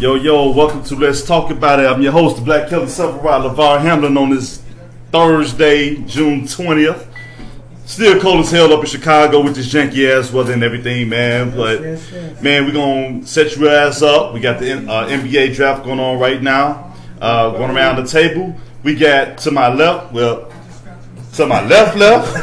Yo, yo, welcome to Let's Talk About It. I'm your host, the Black Kelly Silverado, LeVar Hamlin, on this Thursday, June 20th. Still cold as hell up in Chicago with this janky ass weather and everything, man. But, yes, yes. man, we're going to set your ass up. We got the uh, NBA draft going on right now. Uh, going around the table. We got to my left, well, to my left, left.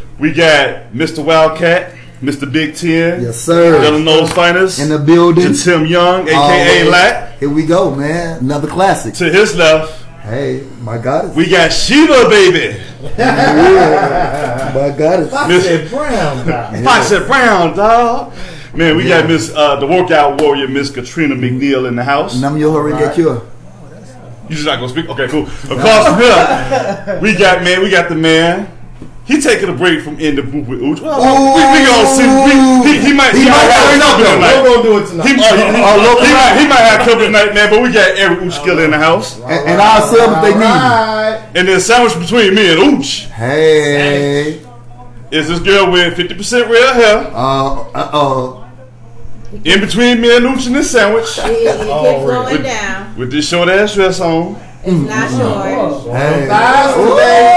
we got Mr. Wildcat, Mr. Big Ten. Yes, sir. Illinois finest. In the building. To Tim Young, aka Always. Lack. Here we go, man. Another classic. To his left, Hey, my God. we got Sheila, baby. yeah. My goddess. Foxy Brown guy. Foxy Brown, dog. Man, we got Miss uh, the workout warrior, Miss Katrina McNeil in the house. Nam yo hurry get cure. You just not gonna speak? Okay, cool. Across from him, we got man, we got the man. He taking a break from in the booth with Ooch. Well, we, we gonna see. We, he, he might. He, He might might have turn up, company though. tonight. We're gonna do it tonight. He, he, he, Oh, he might, he might have company tonight, man. But we got Eric Oochkiller in the house, And, and I'll sell if they need it. And then sandwich between me and Ooch Hey. is this girl with fifty percent real hair. Uh, uh, uh. In between me and Ooch and this sandwich, It, it keeps Already. going down. with this short ass dress on. It's not short. Hey. Thighs today.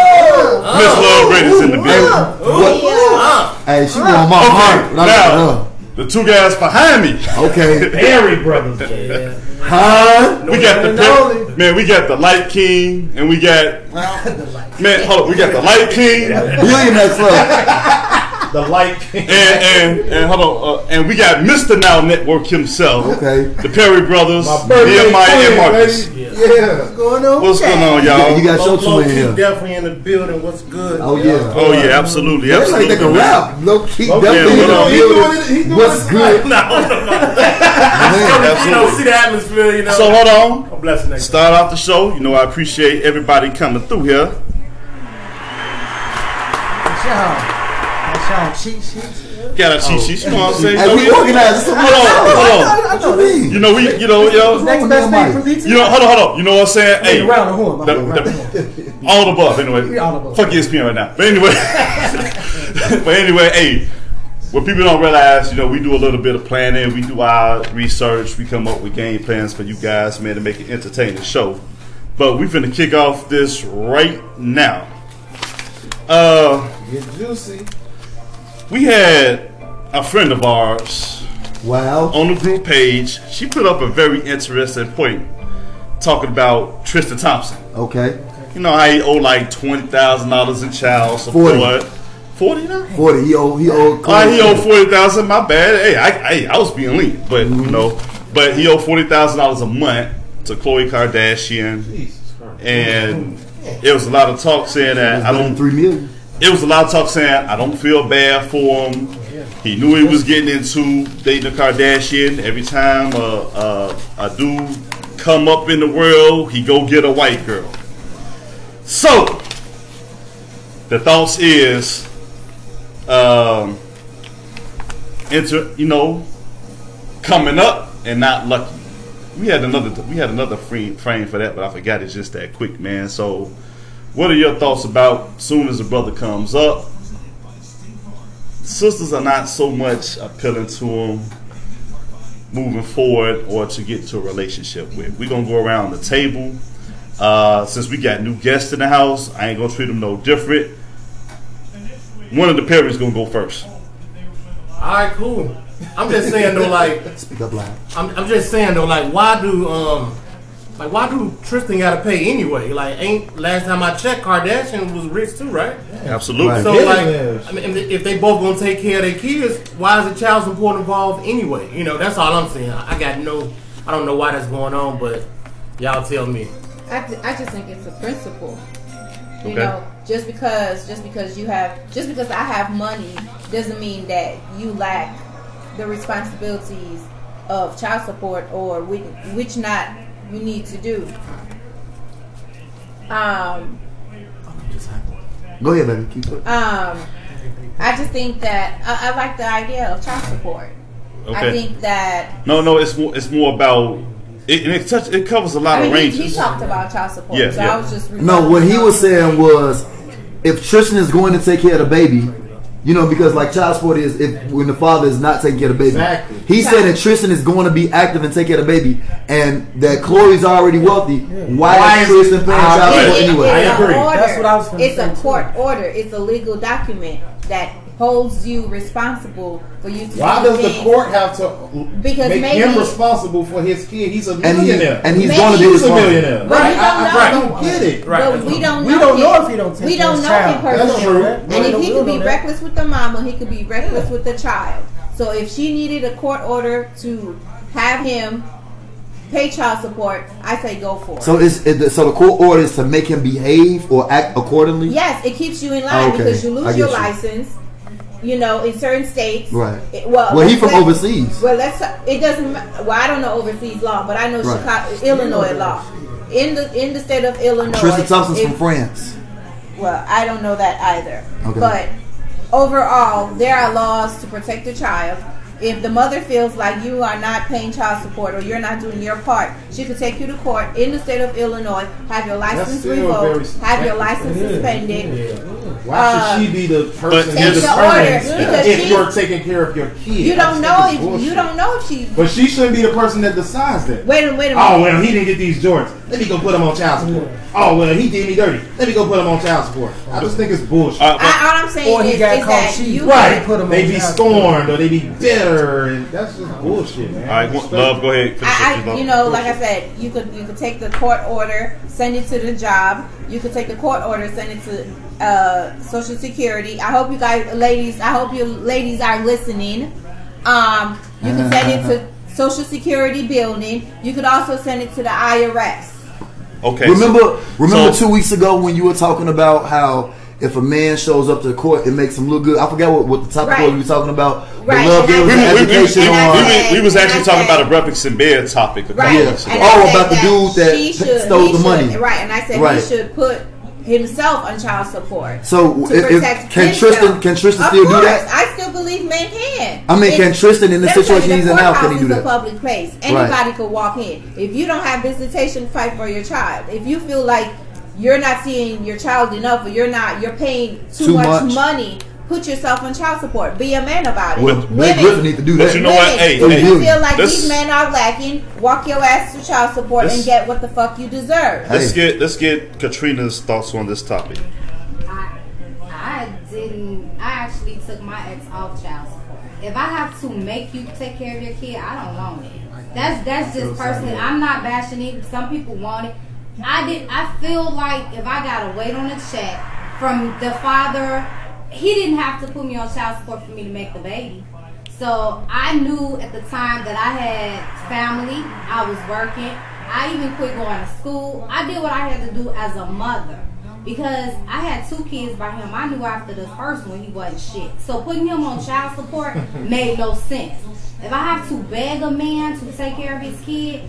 Miss Love Brady's in the Hey, building. what? Hey, she want my heart. Now the two guys behind me. uh, okay. Berry Brothers. Yeah. Huh? We got the one and only. man. We got the Light King, and we got man. Hold on, we got the Light King, and Billionaire Club. The light. and, and hold on, uh, and we got Mister Now Network himself. Okay. The Perry brothers, My birthday Nehemiah and twin, Marcus. baby. Yeah. What's going on? What's going on, y'all? y'all? got show Low two in here. definitely in the building. What's good? Oh, yeah. Oh yeah, absolutely, They like absolutely. they can man. rap. Low key. Okay, Definitely he in the doing- he doing building. it- he doing What's it good? No, no, no. Man. You know, see the atmosphere. You know. So hold on. I'm blessing that. Start off the show. You know, I appreciate everybody coming through here. Cheat sheets. Got a cheat sheet. You know what I'm saying? Hey, You we know, organized. Hold on, hold on. What you mean? You know, we, you know, yo, Next best thing for BT. you know, hold on, hold on. You know what I'm saying? Hey, around the horn. the- the- the all the above anyway. Yeah, all the above. Fuck ESPN right now. But anyway, but anyway, hey, what people don't realize, you know, we do a little bit of planning, we do our research, we come up with game plans for you guys, man, to make an entertaining show. But we finna kick off this right now. Uh, Get juicy. We had a friend of ours Wow. on the group page. She put up a very interesting point talking about Tristan Thompson. Okay. You know how he owe like twenty thousand dollars in child Forty. support. Forty now? 40. He owe, he owe. All right, he owed uh, forty thousand. My bad. Hey, I, hey, I was being lenient, but you mm-hmm. know, but he owed forty thousand dollars a month to Khloe Kardashian, Jesus. and it was a lot of talk saying that I don't. Three million. It was a lot of talk saying I don't feel bad for him. He knew he was getting into dating a Kardashian. Every time a, a, dude come up in the world, he go get a white girl. So the thoughts is, um, enter you know, coming up and not lucky. We had another we had another frame frame for that, but I forgot it's just that quick, man. So, what are your thoughts about soon as a brother comes up? Sisters are not so much appealing to him moving forward or to get to a relationship with. We're gonna go around the table. Uh, since we got new guests in the house, I ain't gonna treat them no different. One of the Perry's gonna go first. All right, cool. I'm just saying though, like, Speak up loud. I'm, I'm just saying though, like, why do um, like, why do Tristan gotta pay anyway? Like, ain't last time I checked, Kardashian was rich too, right? Absolutely. Right. So Yeah, like, it I mean, if if they both gonna take care of their kids, why is the child support involved anyway? You know, that's all I'm saying. I got no, I don't know why that's going on, but y'all tell me. I, th- I just think it's a principle. You Okay. know, just because just because you have just because I have money doesn't mean that you lack the responsibilities of child support or which, which not you need to do. Um, Go ahead, baby. Keep it. um, I just think that I, I like the idea of child support. I think that No, no, it's more. It's more about. It, and it touch. It covers a lot I of mean, he, ranges. he talked about child support, Yeah, so yeah. I was just No, what he was saying was, if Tristan is going to take care of the baby, You know, because like child support is if when the father is not taking care of the baby. Exactly. He said that Tristan is going to be active and take care of the baby, and that Khloe's already wealthy. Why, Why is is- Tristan paying child support anyway? I agree. order. That's what I was gonna It's a court too. order. It's a legal document that holds you responsible for you to Why does the things. court have to Because make maybe- him responsible for his kid? He's a And he millionaire. and he's Maybe going to be he's a responsible. millionaire. But right. we don't I, I, know. I don't get it. Right. But we don't We know. don't him. know if he don't take We don't his know child. him That's true. And We if he we could be that. reckless with the mama, he could be reckless with the child. So if she needed a court order to have him pay child support, I say go for it. So is it, so the court order is to make him behave or act accordingly. Yes, it keeps you in line Okay, because you lose your you. license. You know, in certain states. Right. It- well, Well, he from overseas. Well, let's. It doesn't. Well, I don't know overseas law, but I know Right. Chicago, Illinois law. In the in the state of Illinois, Tristan Thompson's if- from France. Well, I don't know that either. Okay. But overall, there are laws to protect the child. If the mother feels like you are not paying child support or you're not doing your part, she could take you to court in the state of Illinois, have your license revoked, have your subjective. license Yeah. suspended. Why Uh, should she be the person But in here's the the order, because if she- you're taking care of your kids? You don't know if bullshit. you don't know if she. But she shouldn't be the person that decides that. Wait a wait a minute. Oh well, he didn't get these Jordans. Let me go put him on child support. Oh well, he did me dirty. Let me go put him on child support. I just think it's bullshit. Uh, I, all I'm saying Or he is, got is caught that cheating. you right? put him they on be scorned or they be bitter, and that's just bullshit, man. all right, one- love. Go ahead. I, you I, you love. know, like I said, you could you could take the court order, send it to the job. You could take the court order, send it to uh, Social Security. I hope you guys, ladies, I hope you ladies are listening. Um, you can send it to Social Security building. You could also send it to the IRS. Okay. Remember, so- remember so- two weeks ago when you were talking about how if a man shows up to the court, it makes him look good. I forgot what, what the topic Right. was we were talking about. Right, The love and I- gave us we, an we, we, we, education and I on. said- we was actually talking said- about a breakfast in bed topic. a Right. Yeah. And Oh, about the dude that should- stole the should- money. Right, and I said Right. he should put himself on child support. So to if, if, protect can himself. Tristan can Tristan Of still do that? I still believe men can. I mean, can Tristan in the let me tell you, situation he's in now can he courthouse do is a public place. Anybody could walk in. If you don't have visitation, fight for your child. If you feel like you're not seeing your child enough, or you're not, you're paying too, Too much, much. money. Put yourself on child support. Be a man about it. Well, Blake Griffin need to do But that. you know what? Hey, if hey, you feel like this- these men are lacking, walk your ass to child support This- and get what the fuck you deserve. Let's Hey. get let's get Katrina's thoughts on this topic. I, I didn't. I actually took my ex off child support. If I have to make you take care of your kid, I don't want it. That's that's just personally. I'm not bashing it. Some people want it. I did. I feel like if I gotta wait on a check from the father, he didn't have to put me on child support for me to make the baby. So I knew at the time that I had family. I was working. I even quit going to school. I did what I had to do as a mother because I had two kids by him. I knew after the first one he wasn't shit. So putting him on child support made no sense. If I have to beg a man to take care of his kid,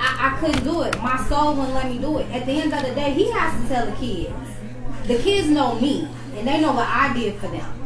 I, I couldn't do it. My soul wouldn't let me do it. At the end of the day, he has to tell the kids. The kids know me, and they know what I did for them.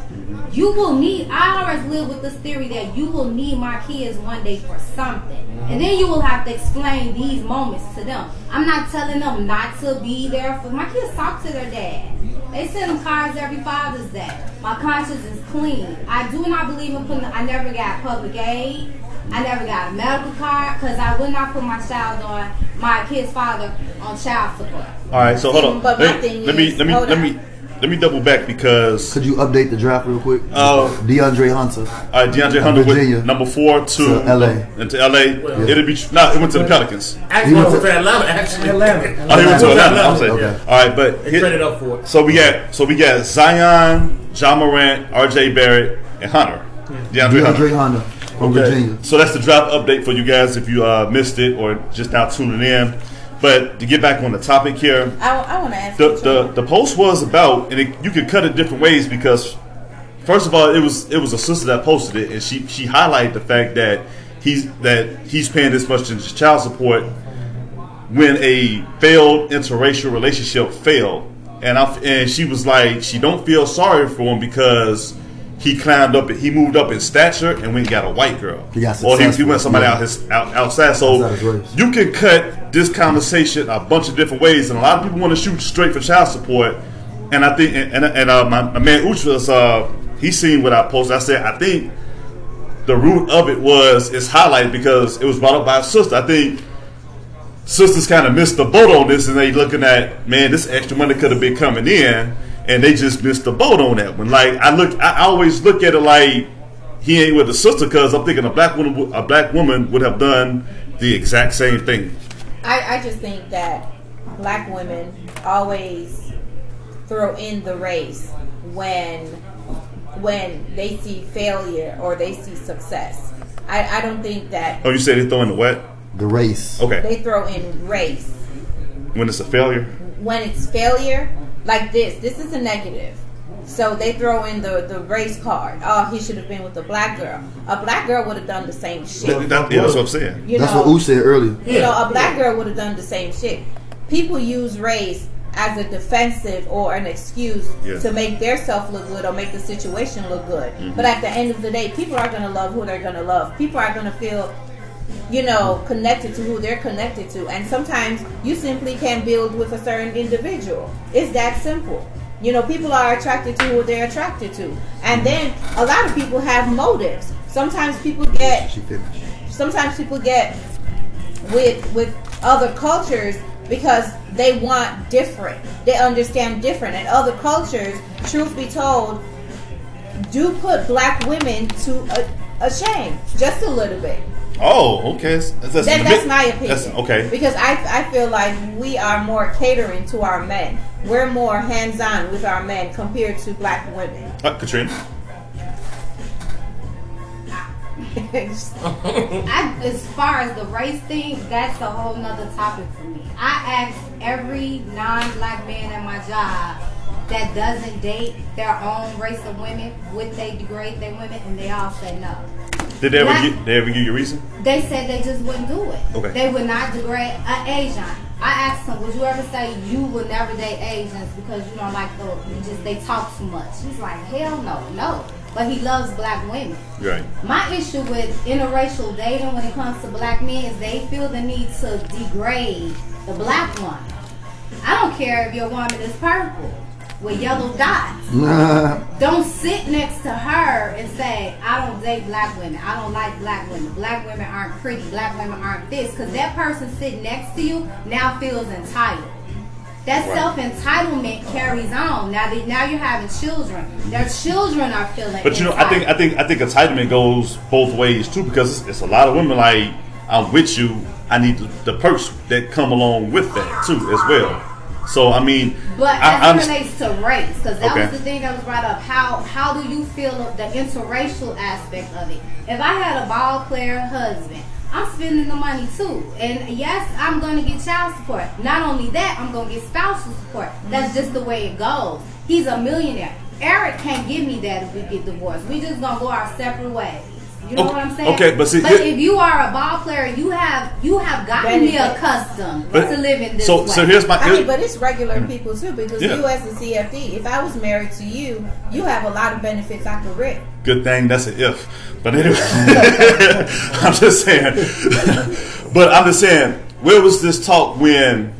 You will need. I always live with this theory that you will need my kids one day for something, and then you will have to explain these moments to them. I'm not telling them not to be there for my kids. Talk to their dad. They send them cards every Father's Day. My conscience is clean. I do not believe in putting. I never got public aid. I never got a medical card because I would not put my child on my kid's father on child support. All right, so hold on. But my Let, thing let me let me hold let on. me let me double back because Could you update the draft real quick? Oh. DeAndre Hunter. uh, DeAndre Hunter Virginia. went number four to, To LA. and to LA. It'll be no, it went to the Pelicans. Actually, He went went to Atlanta. Actually, Atlanta. Oh, he went to Atlanta. Atlanta. I'm saying. Okay. All right, but They hit- traded up for it. So we got so we got Zion, Ja Morant, R.J. Barrett, and Hunter. DeAndre, Hunter. DeAndre Hunter from Okay. Virginia. So that's the draft update for you guys if you uh, missed it or just now tuning in. But to get back on the topic here, I, I want to ask the, the the post was about, and it, you could cut it different ways because, first of all, it was it was a sister that posted it, and she she highlighted the fact that he's that he's paying this much in child support when a failed interracial relationship failed, and I and she was like she don't feel sorry for him because. He climbed up. He moved up in stature and went and got a white girl. He got or he, he went somebody yeah. out his out, outside. So Outside you can cut this conversation a bunch of different ways, and a lot of people want to shoot straight for child support. And I think, and and uh, my, my man Ucha's uh, he seen what I posted. I said, I think the root of it was it's highlighted because it was brought up by a sister. I think sisters kind of missed the boat on this, and they looking at man, this extra money could have been coming in, and they just missed the boat on that one. Like I look, I always look at it like he ain't with a sister because I'm thinking a black woman, would- a black woman would have done the exact same thing. I, I just think that black women always throw in the race when when they see failure or they see success. I, I don't think that Oh, you said they throw in the what? The race. Okay, they throw in race when it's a failure. when it's failure like this. This is a negative. So they throw in the, the race card. Oh, he should have been with a black girl. A black girl would have done the same shit. That- that- yeah, that's what I'm saying. You That's know, what Ooch said earlier. you know, Yeah, a black girl would have done the same shit. People use race as a defensive or an excuse Yeah. to make their self look good or make the situation look good. Mm-hmm. But at the end of the day, people are going to love who they're going to love. People are going to feel, you know, connected to who they're connected to. And sometimes you simply can't build with a certain individual. It's that simple. You know, people are attracted to who they're attracted to. And then a lot of people have motives. Sometimes people get sometimes people get with with other cultures because they want different. They understand different. And other cultures, truth be told, do put black women to a, a shame just a little bit. Oh, okay. That's, that's, That, that's my opinion. That's, okay. Because I, I feel like we are more catering to our men. We're more hands on with our men compared to black women. Uh, Katrina. I, as far as the race thing, that's a whole nother topic for me. I ask every non-black man at my job that doesn't date their own race of women, would they degrade their women, and they all say no. Did they ever give, they ever give you a reason? They said they just wouldn't do it. Okay. They would not degrade an Asian. I asked him, would you ever say you would never date Asians because you don't like the, you just they talk too much? He's like, hell no, no. But he loves black women. Right. My issue with interracial dating when it comes to black men is they feel the need to degrade the black one. I don't care if your woman is purple with yellow dots. Don't sit next to her and say, I don't date black women. I don't like black women. Black women aren't pretty. Black women aren't this. Because that person sitting next to you now feels entitled. That Right. self entitlement carries on. Now that now you're having children. Their children are feeling But you know, I think I think I think entitlement goes both ways too because it's, it's a lot of women like I'm with you. I need the, the perks that come along with that too as well. So I mean, But I, as it I'm- relates to race, because that Okay. was the thing that was brought up. How how do you feel of the interracial aspect of it? If I had a ball player husband, I'm spending the money too, and yes, I'm going to get child support. Not only that, I'm going to get spousal support. That's just the way it goes. He's a millionaire. Eric can't give me that if we get divorced. We just gonna go our separate ways. You know Okay, what I'm saying? okay, but see, but here- if you are a ball player, you have you have gotten me Benefits. accustomed But- to living this so way. so here's my I mean, but it's regular mm-hmm. people too because Yeah. you as a CFD, if I was married to you, you have a lot of benefits I could rip. good thing that's an if. But anyway, I'm just saying. but I'm just saying, where was this talk when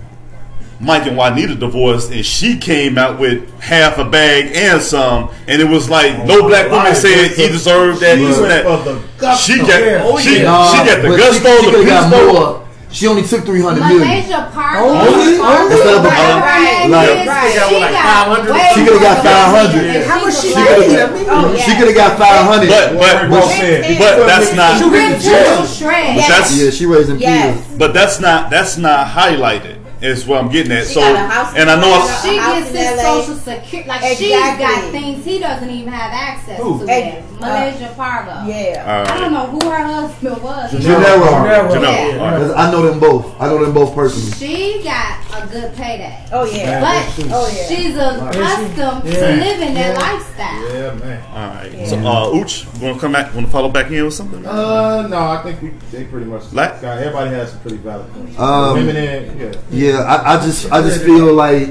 Mike and Juanita divorced and she came out with half a bag and some, and it was like no oh, black woman said he deserved that. She this and went that. for the gusto. She got, Oh, she, Nah, she got the gusto, she, she the coulda got gusto. more. She only took three hundred million. Malaysia Park. Only? Park- Instead of a- Right, Right, like- right. She got like She 500? She coulda got 500. than how much she a She black coulda- woman. Oh, yeah. She could have got five hundred. But but Well, but, but that's not. ripped She Yeah. was. Yes. That's Yeah, she raising Yes. kids. but that's not that's not highlighted. Is what I'm getting at. She So got a house and I know in it's, She gets in his social security. Like she's Exactly. got things he doesn't even have access Who? to. Hey, yet. Malaysia Pargo. Yeah. all I don't know who her husband was. Jannero. You know, Yeah. all right. 'Cause I know them both. I know them both personally. She got a good payday. Oh yeah. But Oh yeah. she's accustomed to Yeah. living that lifestyle. Yeah, man. All right. So, uh, Ooch, you want to come back? Want to follow back in with something? Uh, no, I think we they pretty much Like- everybody has some pretty valid points. Um, Women in, yeah. Yeah, I, I just I just feel like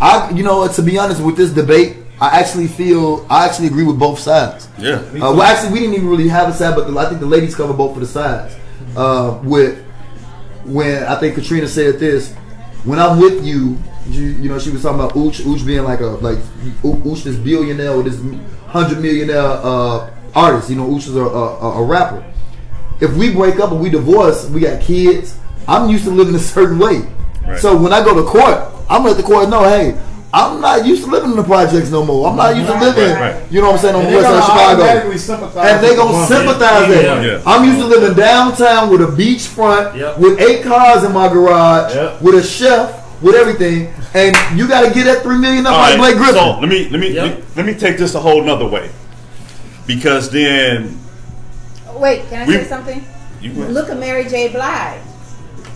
I you know to be honest with this debate, I actually feel I actually agree with both sides. Yeah. Uh, well, actually, we didn't even really have a side, but the, I think the ladies cover both of the sides. Uh, with when I think Katrina said this, when I'm with you, you, you know, she was talking about Ooch, Ooch being like a like Ooch this billionaire with this hundred millionaire uh, artist. You know, Usher's a, a, a rapper. If we break up and we divorce, we got kids. I'm used to living a certain way. Right. So when I go to court, I'm gonna let the court know, hey, I'm not used to living in the projects no more. I'm not used to living, Right. you know what I'm saying, on And the they're west side gonna of Chicago. automatically And they with the gonna woman. sympathize Yeah. that. Yeah. I'm used to living downtown with a beachfront, Yep. with eight cars in my garage, Yep. with a chef, with everything, and you got to get that three million up All like right, Blake Griffin. So let me let me Yep. let, let me take this a whole nother way, because then Wait, can I We- say something? you. Look at Mary J. Blige,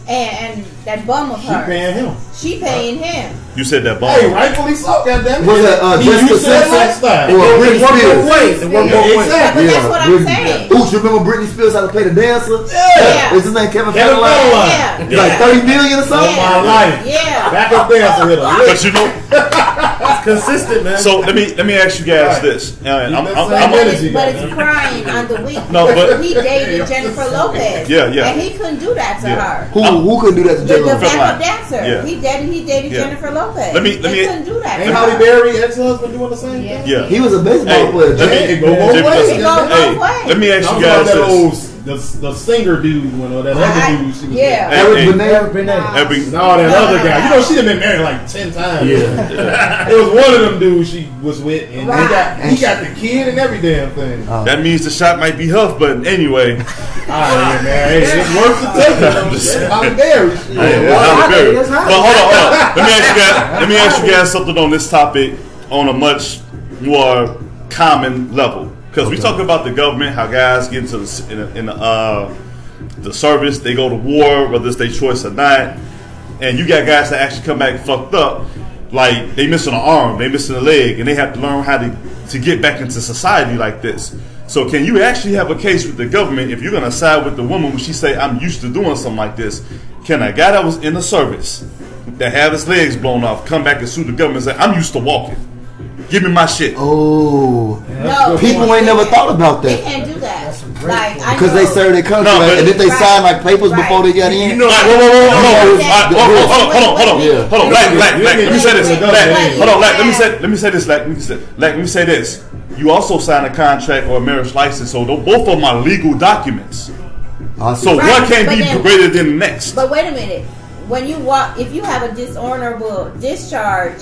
and, and that bum of She her. paying him. She paying him. You said that bomb. Hey, rightfully so, goddamn. Was that, uh, he Jessica used to that Simpson lifestyle. or It Britney work both Spears? ways. It work Yeah, both ways. exactly. But that's what I'm Britney- saying. Ooh, you remember Britney Spears had to pay the dancer? Yeah. Is his name Kevin Kevin Federline? Federline. Yeah. Like thirty million or something? Yeah. My life. Yeah. Back up there, so hit a. But you know, It's consistent, man. so let me let me ask you guys Right. this. And I'm, I'm, I'm, I'm- But energy, it's, but it's crying on the week. No, but- he dated Jennifer Lopez. Yeah, yeah. And he couldn't do that to her. Who who couldn't do that to Jennifer? J the backup dancer. Yeah. He dated he dated Yeah. Jennifer Lopez. Let me- let he me- couldn't do that. Ain't to Halle her. Berry, ex-husband, doing the same Yeah. thing? yeah. He was a baseball Hey, player. let me- Jay. It go both Jay, ways. It go goddamn. Hey, both ways. let me ask I'm you talking guys about that this. Old the, the singer dude, you know, that I- other dude. She was yeah. Hey, Eric hey, Benet. Every, with. No, that other guy. You know, she done been married like ten times. Yeah. it was one of them dudes she was with, and Right. he got he got the kid and every damn thing. Uh, that means the shot might be huff, but anyway, All right, man. Hey, it's worth the taking. though. Shit, Halle Berry. shit. Hey, Well, Halle I Berry. think it's But hold on, hold on. Let me ask you guys. Let me ask you guys something on this topic on a much more common level. Because we talk about the government, how guys get into the in, the- in the uh, the service, they go to war, whether it's their choice or not, and you got guys that actually come back fucked up, like they missing an arm, they missing a leg, and they have to learn how to to get back into society like this. So can you actually have a case with the government if you're gonna side with the woman when she say I'm used to doing something like this? Can a guy that was in the service that had his legs blown off come back and sue the government and say I'm used to walking? Give me my shit. Oh, No, people ain't never thought about They that can't do that. That's a great Like because they know- served their country No, but- and then they Right. signed like papers Right. before they got in. You know, like, whoa, whoa, whoa, hold on, hold on, Yeah. hold on, hold on, hold on, Yeah. hold on, Black, black, black. Let me say this, Wait, black. Hold on, black. Let me say, let me say this, black. Let me say, black. Let me say this. You also signed a contract or a marriage license, so both of them are legal documents. So Right, one can't be then- greater than the next. But wait a minute. When you walk, if you have a dishonorable discharge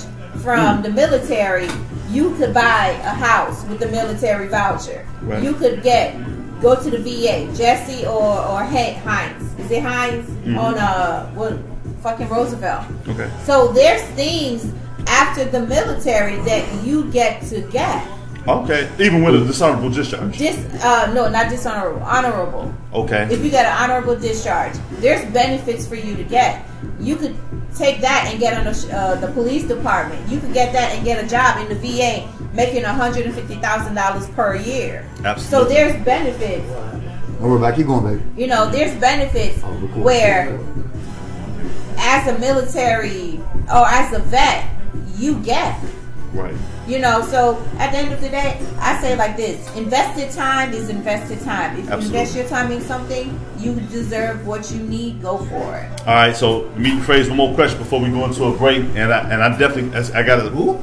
from the military, you could buy a house with the military voucher. Right. You could get go to the VA, Jesse or or Hines. Is it Hines on uh what fucking Roosevelt? Okay. So there's things after the military that you get to get. Okay. Even with a dishonorable discharge. Dis uh no, not dishonorable, honorable. Okay. if you got an honorable discharge, there's benefits for you to get. You could take that and get on the, uh, the police department. You could get that and get a job in the VA, making hundred and fifty thousand dollars per year. Absolutely. So there's benefits. Don't worry about. Keep going, baby. You know, there's benefits Oh, where, as a military or as a vet, you get. Right. You know, so at the end of the day, I say like this: invested time is invested time. If you invest your time in something, you deserve what you need. Go for it. All right. So let me phrase one more question before we go into a break, and I and I definitely I got it. Who?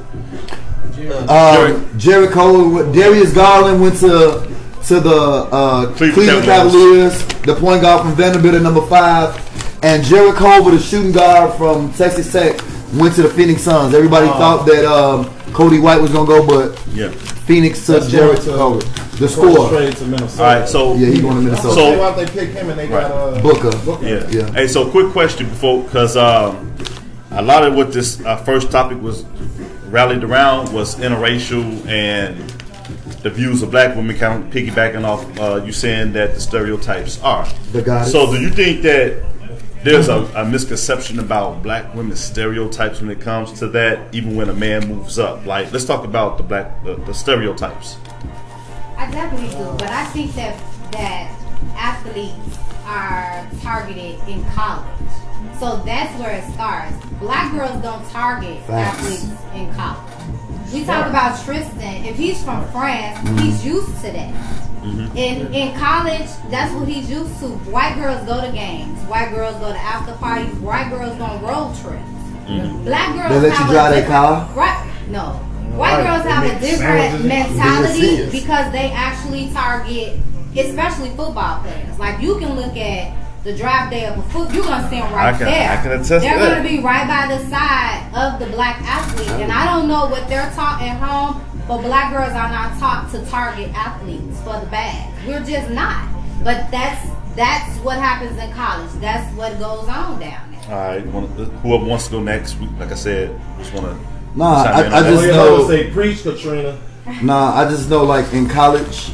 Um, Jerry Cole, Darius Garland went to to the uh, Cleveland Cleveland, Cavaliers. Cavaliers. The point guard from Vanderbilt at number five, and Jarrett Culver, the shooting guard from Texas Tech, went to the Phoenix Suns. Everybody thought that um, Coby White was gonna go, but Yeah. Phoenix took That's Jarrett to- Culver, the Going score. straight to Minnesota. All right. So Yeah, he going to Minnesota. So- So why they pick him and they got uh, Booker. Yeah. Yeah. Hey, so quick question before, because um, a lot of what this uh, first topic was rallied around was interracial and the views of black women, kind of piggybacking off uh, you saying that the stereotypes are. The goddess. So, do you think that there's a, a misconception about black women's stereotypes when it comes to that, even when a man moves up? Like, let's talk about the black the, the stereotypes. I definitely do, but I think that that athletes are targeted in college. So that's where it starts. Black girls don't target Facts. athletes in college. We talk about Tristan. If he's from France, he's used to that. Mm-hmm. In in college, that's what he's used to. White girls go to games. White girls go to after parties. White girls go on road trips. Mm-hmm. Black girls They let you drive their different- car? Right? No. White Right. girls have a different mentality Yes, yes. because they actually target, especially football players. Like you can look at the draft day of a foot, you're gonna stand them right I can- there. I can attest They're that. gonna be right by the side of the black athlete, and I don't know what they're taught at home, but black girls are not taught to target athletes for the bag. We're just not. But that's that's what happens in college. That's what goes on down there. All right, wanna- whoever wants to go next, like I said, just want to. Nah, I, I Oh, just yeah, I know. say preach, Katrina. Nah, I just know like in college,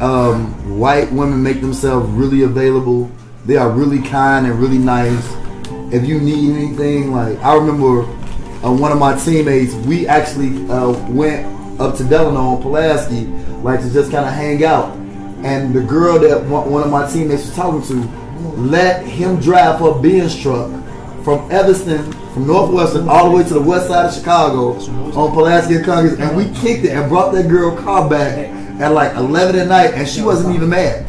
um, white women make themselves really available. They are really kind and really nice. If you need anything, like I remember uh, one of my teammates, we actually uh, went up to Delano on Pulaski, like to just kind of hang out. And the girl that one of my teammates was talking to let him drive her Benz truck from Evanston, from Northwestern, all the way to the west side of Chicago on Pulaski and Congress, and we kicked it and brought that girl car back at like 11 at night, and she wasn't even mad.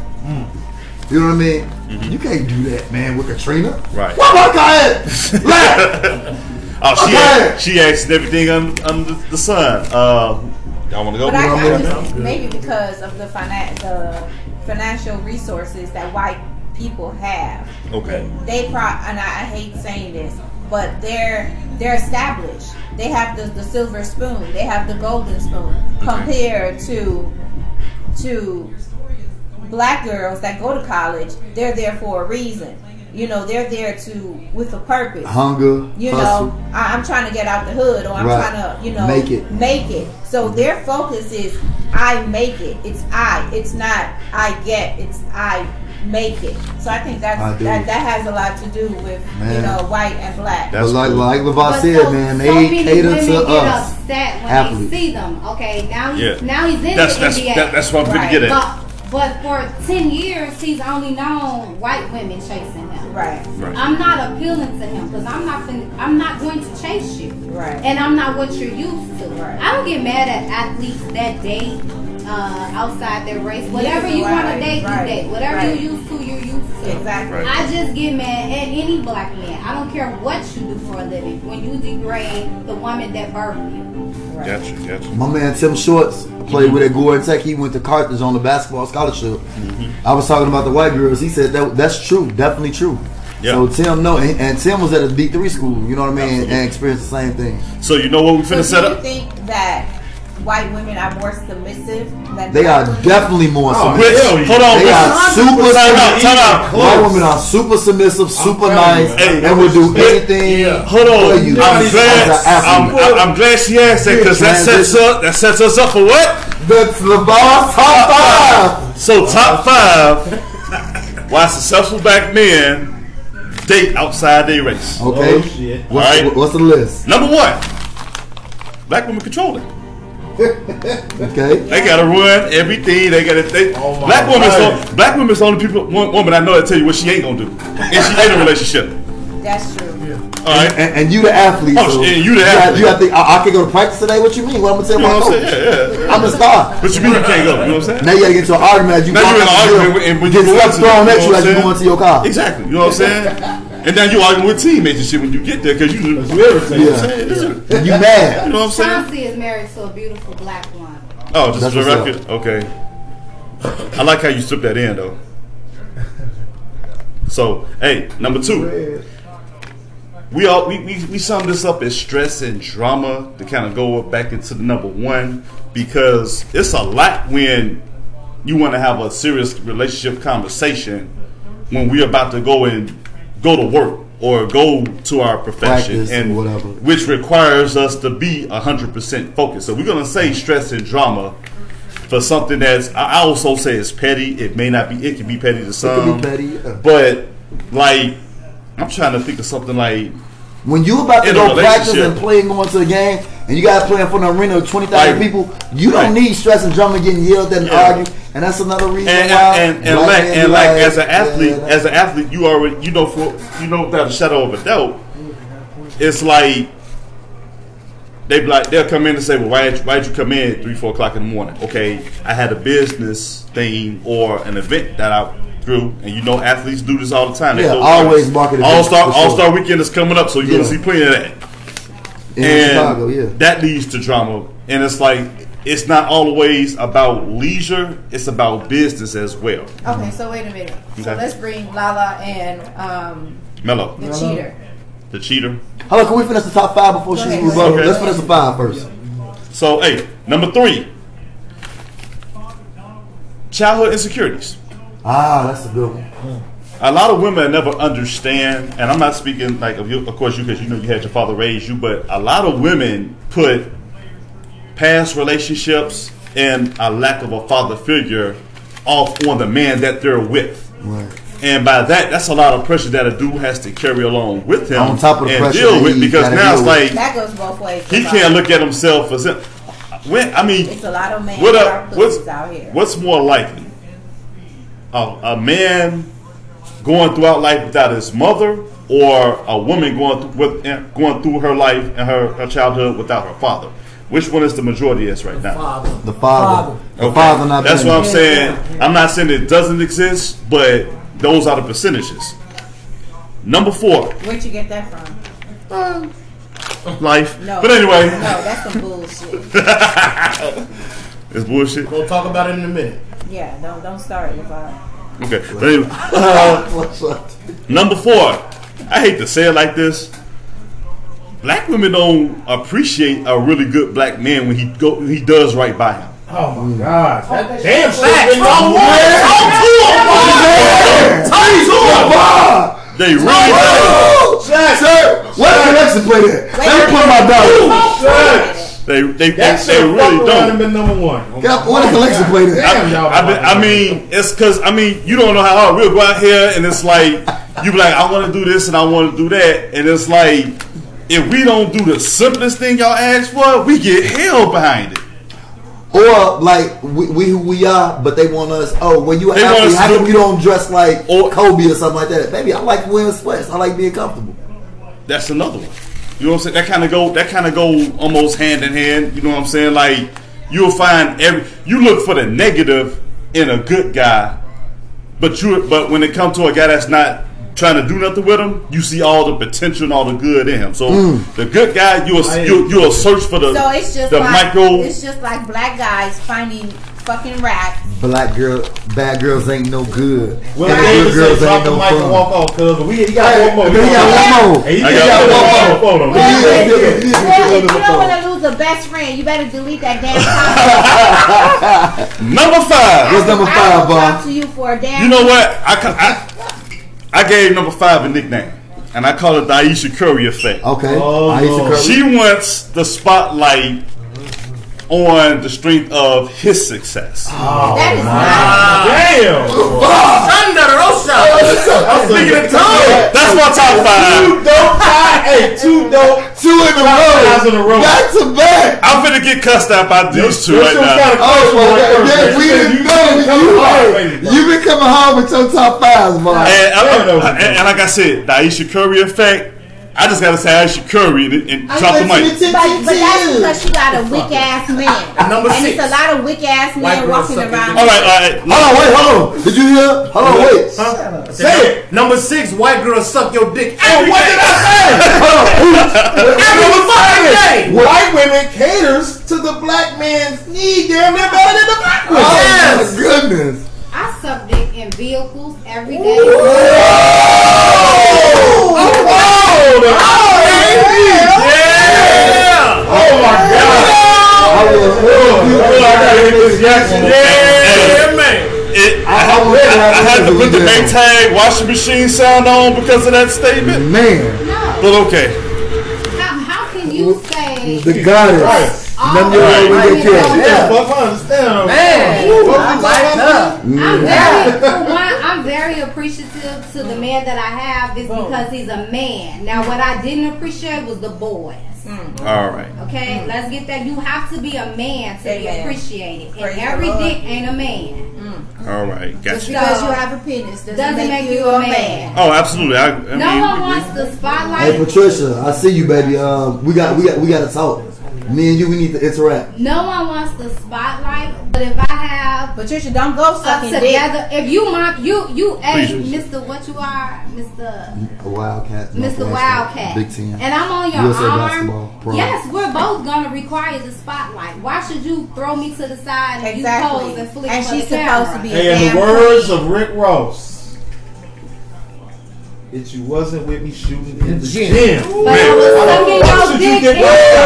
You know what I mean? You can't do that, man, with Katrina. Right. Why my car at? Laugh. Oh, she Okay. asked, she asked everything under, under the sun. Uh, y'all want to go? But I, I just maybe because of the finan- the financial resources that white people have. Okay. They pro and I, I hate saying this, but they're they're established. They have the, the silver spoon. They have the golden spoon compared to to black girls that go to college. They're there for a reason. You know, they're there to with a purpose. Hunger, You hustle. know, I, I'm trying to get out the hood, or I'm Right. trying to, you know, Make it. Make it. So mm-hmm. their focus is I make it. It's I. It's not I get. It's I make it. So I think that's I that that has a lot to do with you know white and black. That's like cool. like LeVar But said, so- man, so they many cater women to get us. upset when athletes. they see them. Okay, now he's Yeah. now he's in That's the that's NBA. that, that's what I'm going Right. to get at. but but for ten years, he's only known white women chasing him. Right. Right. I'm not appealing to him because I'm not fin- I'm not going to chase you. Right. And I'm not what you're used to. Right. I don't get mad at athletes that date uh, outside their race. Whatever you want to right, date, right, you date. Whatever right. you used to, you're used to. Exactly. Right. I just get mad at any black man. I don't care what you do for a living when you degrade the woman that birthed you. Gotcha, gotcha. My man Tim Shorts played with at Gordon Tech. He went to Carthage on the basketball scholarship. Mm-hmm. I was talking about the white girls. He said that that's true, definitely true. Yeah. So Tim, no, and, and Tim was at a D three school. You know what I mean, Absolutely. and experienced the same thing. So you know what we So finna do set you up? think that white women are more submissive than They are women? definitely more Oh, submissive. Which, Hell yeah. hold on, They which- are super time out, submissive. time out. White women are super submissive, super telling nice, you. Hey, and will do yeah, anything yeah. Hold on, for you. I'm glad. I'm, athlete. I'm, I'm glad she asked that because that sets up that sets us up for what? That's LeVar's top five. So top five, why successful black men date outside their race. Okay, Oh, shit. What's, All right. what's the list? Number one, black women control it. Okay, They gotta run everything. They gotta. They, Oh my black women's God. the, black women's the only people. One woman I know that tell you what she ain't gonna do, and she ain't in a relationship. That's true. All right. and, and you the athlete. Oh, so and you the athlete. You have to. I, I can go to practice today. What you mean? What I'm gonna tell You my what I'm coach? saying? Yeah, yeah. I'm the star. But you mean you can't go? You know what I'm saying? Now you gotta get into an argument as you Now you're in an out the argument and when get you go stuff into- thrown you at know you what as I'm you saying? go into your car. Exactly. You know what I'm saying? And then you arguing with teammates and shit when you get there because you. That's what everything. Yeah. saying? This is- And you mad? You know what I'm saying? Chauncey is married to a beautiful black woman. Oh, just That's for the what's record. Okay. I like how you stripped that in though. So, hey, number two. We all we, we, we sum this up as stress and drama to kind of go back into the number one because it's a lot when you want to have a serious relationship conversation when we're about to go and go to work or go to our profession Practice and whatever. which requires us to be 100% focused. So we're going to say stress and drama for something that's I also say it's petty. It may not be it can be petty to It some. be petty. yeah. But like I'm trying to think of something like When you about to In go practice and play and go into the game, and you guys playing play in front of an arena of twenty thousand Right. people, you don't need stress and drama getting yelled at and Yeah. arguing. And that's another reason and why. and, and, and like and like as an yeah, athlete, that- as an athlete, you already you know for you know without a shadow of a doubt, it's like they like they'll come in and say, well, why why did you come in at three four o'clock in the morning? Okay, I had a business thing or an event that I threw, and you know athletes do this all the time. They Yeah, always market All star. All Star weekend is coming up, so you're Yeah. gonna see plenty of that. In and Chicago, yeah. that leads to drama. And it's like it's not always about leisure; it's about business as well. Okay, so wait a minute. So let's bring Lala and um, Melo, the cheater. the cheater. Hold on, can we finish the top five before Go she's ahead. rebuttal? Okay. Let's finish the five first. So, hey, number three, childhood insecurities. Ah, that's a good one. A lot of women never understand, and I'm not speaking like of you, of course, you because you know you had your father raise you, but a lot of women put past relationships and a lack of a father figure off on the man that they're with. Right. And by that, that's a lot of pressure that a dude has to carry along with him On top of the and pressure deal with because now it's like That goes both ways. he can't look at himself as him. When I mean, It's a lot of men what that up? are What's out here. what's more likely? A, a man going throughout life without his mother, or a woman going through, with, going through her life and her, her childhood without her father? Which one is the majority is right now? Father. The father. The Okay. father not That's what I'm saying. I'm not saying it doesn't exist, but those are the percentages. Number four, Where'd you get that from? life. No. But anyway, No, that's some bullshit. it's bullshit. We'll talk about it in a minute. Yeah, don't don't start with uh Okay. But anyway, uh, What's up? Number four, I hate to say it like this. Black women don't appreciate a really good black man when he go when he does right by him. Oh my god. That Damn, shit facts. been Talk number to one. him. Talk to him, boy. Talk to him. They really do. Sir, where the Alexa play that? Let me put my dollar. They they, they, That they shit really fuck around and don't. been number one. Yeah, Where the Alexa play that? Damn, y'all. I, been- I mean, it's because I mean you don't know how hard we'll go out here and it's like you be like I want to do this and I want to do that and it's like if we don't do the simplest thing y'all ask for, we get hell behind it. Or like we, we who we are, but they want us. Oh, when you They want athlete, how come do- you don't dress like Or- Kobe or something like that? Baby, I like wearing sweats. I like being comfortable. That's another one. You know what I'm saying? That kind of go. That kind of go almost hand in hand. You know what I'm saying? Like you'll find every. You look for the negative in a good guy, but you. But when it comes to a guy that's not trying to do nothing with him, you see all the potential and all the good in him. So mm. the good guy, you'll you'll, you'll search for the So it's just the like micro. it's just like black guys finding fucking rats. Black girl, bad girls ain't no good. Well, and good girls ain't no mic and fun. walk off, cuz. We, he got Hey, one more. he got one more. Hey, he got got one one more. Hold on. If you don't want to lose a best friend, you better delete that damn comment. number five. What's number five, will Bob? talk to you for a damn. You know what? I, I I gave number five a nickname, and I call it the Ayesha Curry effect. Okay. Oh, Ayesha Curry. She wants the spotlight on the strength of his success. Oh, that is not. Damn. Thunder Rosa. Oh, I'm speaking in tongues. That's my top five. Two five. dope guys. Hey, two dope. Two in a Guys in a row. row. Back to back. I'm finna get cussed out by these two Your right shit was now. kinda Oh close my God! Yeah, we You didn't know you you. coming hard, Hey, you been coming home with your top fives, man. And, Damn, and, and like I said, the Ayesha Curry effect. I just gotta say I Ayesha Curry and, and drop the mic. But, but that's because you got a weak ass man. Number and six. it's a lot of weak ass men walking around. All right, all right. Hold on, wait, hold on. Did you hear? Hold on, wait. Say it. Number six, white girls suck your dick. Oh, what did I say? Every fucking day. White women caters to the black man's need damn near better than the black women. Oh women. Yes. Oh, my goodness. I suck dick in vehicles every day. Oh, oh, yeah. Oh my god. I was. Oh, oh I gotta hit this Jackson. Yeah, man. It, I, I- I was I- ready. I had to put the Yeah. Maytag washing machine sound on because of that statement. Man, No. But okay. How, how can you say the goddess. All None of your the women women get don't killed. Yeah, fuck, I understand. Man, Woo. I like her. I'm very, for one, I'm very appreciative to the man that I have is because he's a man. Now, what I didn't appreciate was the boys. Mm. All right. Okay, mm. let's get that. You have to be a man to be Amen. appreciated, Praise and the every Lord. dick ain't a man. Mm. All right. gotcha. Just Gotcha. because you have a penis doesn't, Doesn't make, make you a man. Oh, absolutely. I, I mean, No one wants the spotlight. Hey Patricia, I see you, baby. Um, we got, we got, we got to talk. Me and you, we need to interact. No one wants the spotlight, but if I have Patricia, don't go sucking dick. together. If you mind, you you as Please. Mr. What you are, Mr. A Wildcat. Mr. Wildcat. Big Ten. And I'm on your USA arm. pro. Yes, we're both gonna require the spotlight. Why should you throw me to the side and Exactly. you pose and flick And for she's supposed camera? to be- Hey, in the words queen. of Rick Ross, if you wasn't with me shooting in the gym, But I was sucking Why your should you get in wet? the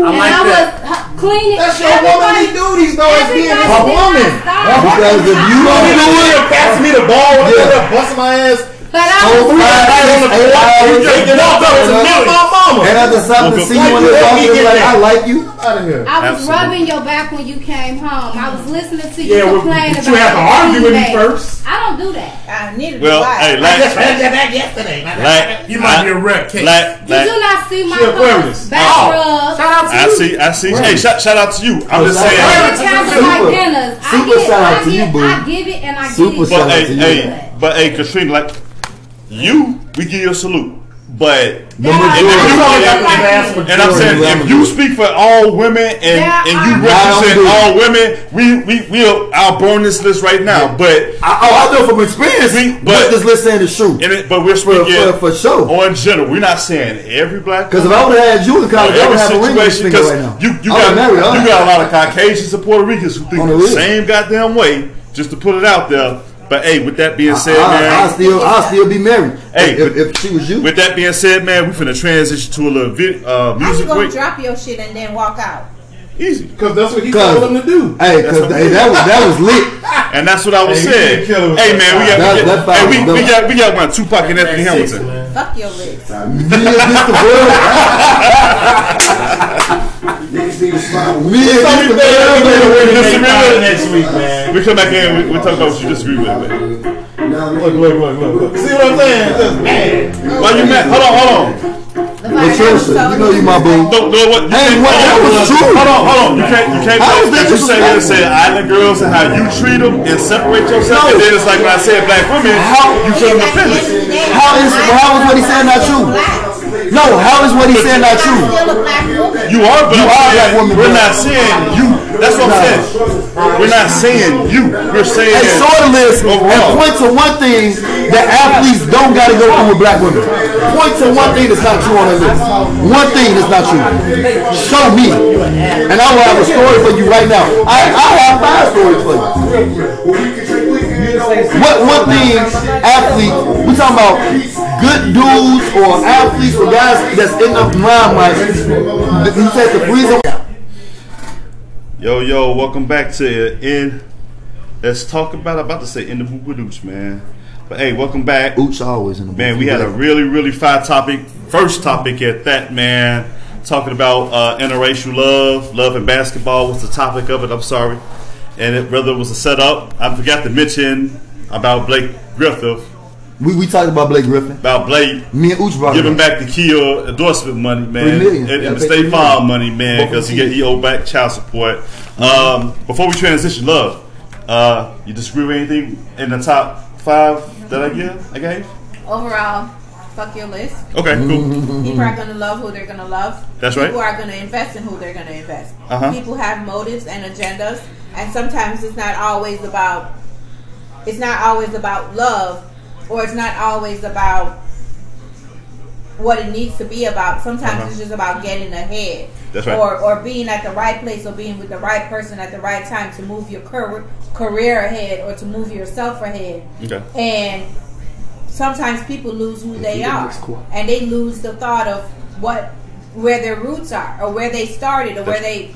I and like I that. was uh, cleaning. that's your everybody- womanly duties, though, as being a woman. not stop. Because if you don't do it, Pass me the ball, when Yeah. I'm there busting my ass. But I was my Right God. on the Eight floor, hours. you just get up there and And knock my mama. and after something, Woke up see you in the like, let me office, get like, that. I like you. Out of here. I was Absolutely. rubbing your back when you came home. I was listening to you Yeah, well, complain but about you have to your argue with me teammate. first. I don't do that. I needed Well, to lie. hey, I like, just had that back yesterday. like, You might be a rep case. like, Did like, you not see my She Aquarius. post? Back Oh. rub. Shout out to you. I you. see, I see. Hey, shout, shout out to you. I'm just shout saying. out. Every time Super. it's like dinners, I Super get, shout out I to you, get, boo. I give it and I Super get it. shout But out hey, to you. hey, but hey, Katrina, like you, we give you a salute. But The There are majority- a lot of You people only like got the me. and I'm saying if you speak for all women and, There and you are- represent I all women, we we we'll I'll burn this list right now. But I, oh, I know from experience, We- but but- this list saying the truth. in it, but we're For, speaking for, for sure. on general. We're not saying every black Because if I would have had you in college, I every would have a ring situation because right now. you you got married, you got a lot of Caucasians and Puerto Ricans who think the the same goddamn way. Just to put it out there. But hey, with that being said, I, man, I, I still, I still be married. Hey, if, if she was you, With that being said, man, we finna transition to a little vid, uh, How you music gonna break. drop your shit and then walk out? Easy, Because that's what he told him to do. hey, because hey, that was that was lit. and that's what I was Hey, saying. didn't kill him with Hey, man, we got, That- we, that got, hey, we, we got we got one Tupac and Anthony That's six, Hamilton. Fuck your lips. Me against the world. Me against the Tell me world. better than the way to Disagree with it it. next week, man. We come back in, we, we talk about what you disagree with, man. Look, look, look, look, look. See what I'm saying? Just mad. Why you mad? Hold on, hold on. Patricia, you know you my boo. No, no, what? You Hey, what? That was true. Hold on, hold on. You can't, you can't. How is you that you say here and say disrespectful? island girls and how you treat them and separate yourself, No. and then it's like when I said black women, How- you feel offended. How is how is what he saying not true? No, how is what he saying not true? Still a black woman. You are, but You I'm are a saying, black woman, we're not saying you. That's what I'm Nah. saying. We're not saying you. We're saying Hey, show the list and point to one thing that athletes don't got to go through with black women. Point to one thing that's not true on the list. One thing that's not true. Show me, and I will have a story for you right now. I I have five stories for you. What one thing athlete we talking about good dudes or athletes or guys that's in the limelight? He said the reason. Yo, yo, welcome back to in. Let's talk about. I'm about to say in the boopadooch, man. But hey, welcome back. Ooch always in the Man, we had a really, really fine topic. First topic at that, man. Talking about uh, interracial love, love and basketball was the topic of it. I'm sorry. And it, whether it was a setup, I forgot to mention about Blake Griffin, We, we talked about Blake Griffin. about Blake Me and Ooch brought it giving up. back the Kia endorsement money, man, Three million. and, and the state three farm million. money, man, because he of get he owed back child support. Um, before we transition, love, uh, you disagree with anything in the top five that I give? I gave. Overall, fuck your list. Okay, cool. People are gonna love who they're gonna love. That's right. People are gonna invest in who they're gonna invest. Uh-huh. People have motives and agendas, and sometimes it's not always about. It's not always about love, or it's not always about what it needs to be about. Sometimes Uh-huh. it's just about getting ahead. That's right. Or, or being at the right place or being with the right person at the right time to move your career, career ahead or to move yourself ahead. Okay. And sometimes people lose who they you are, cool. and they lose the thought of what, where their roots are, or where they started, or where they,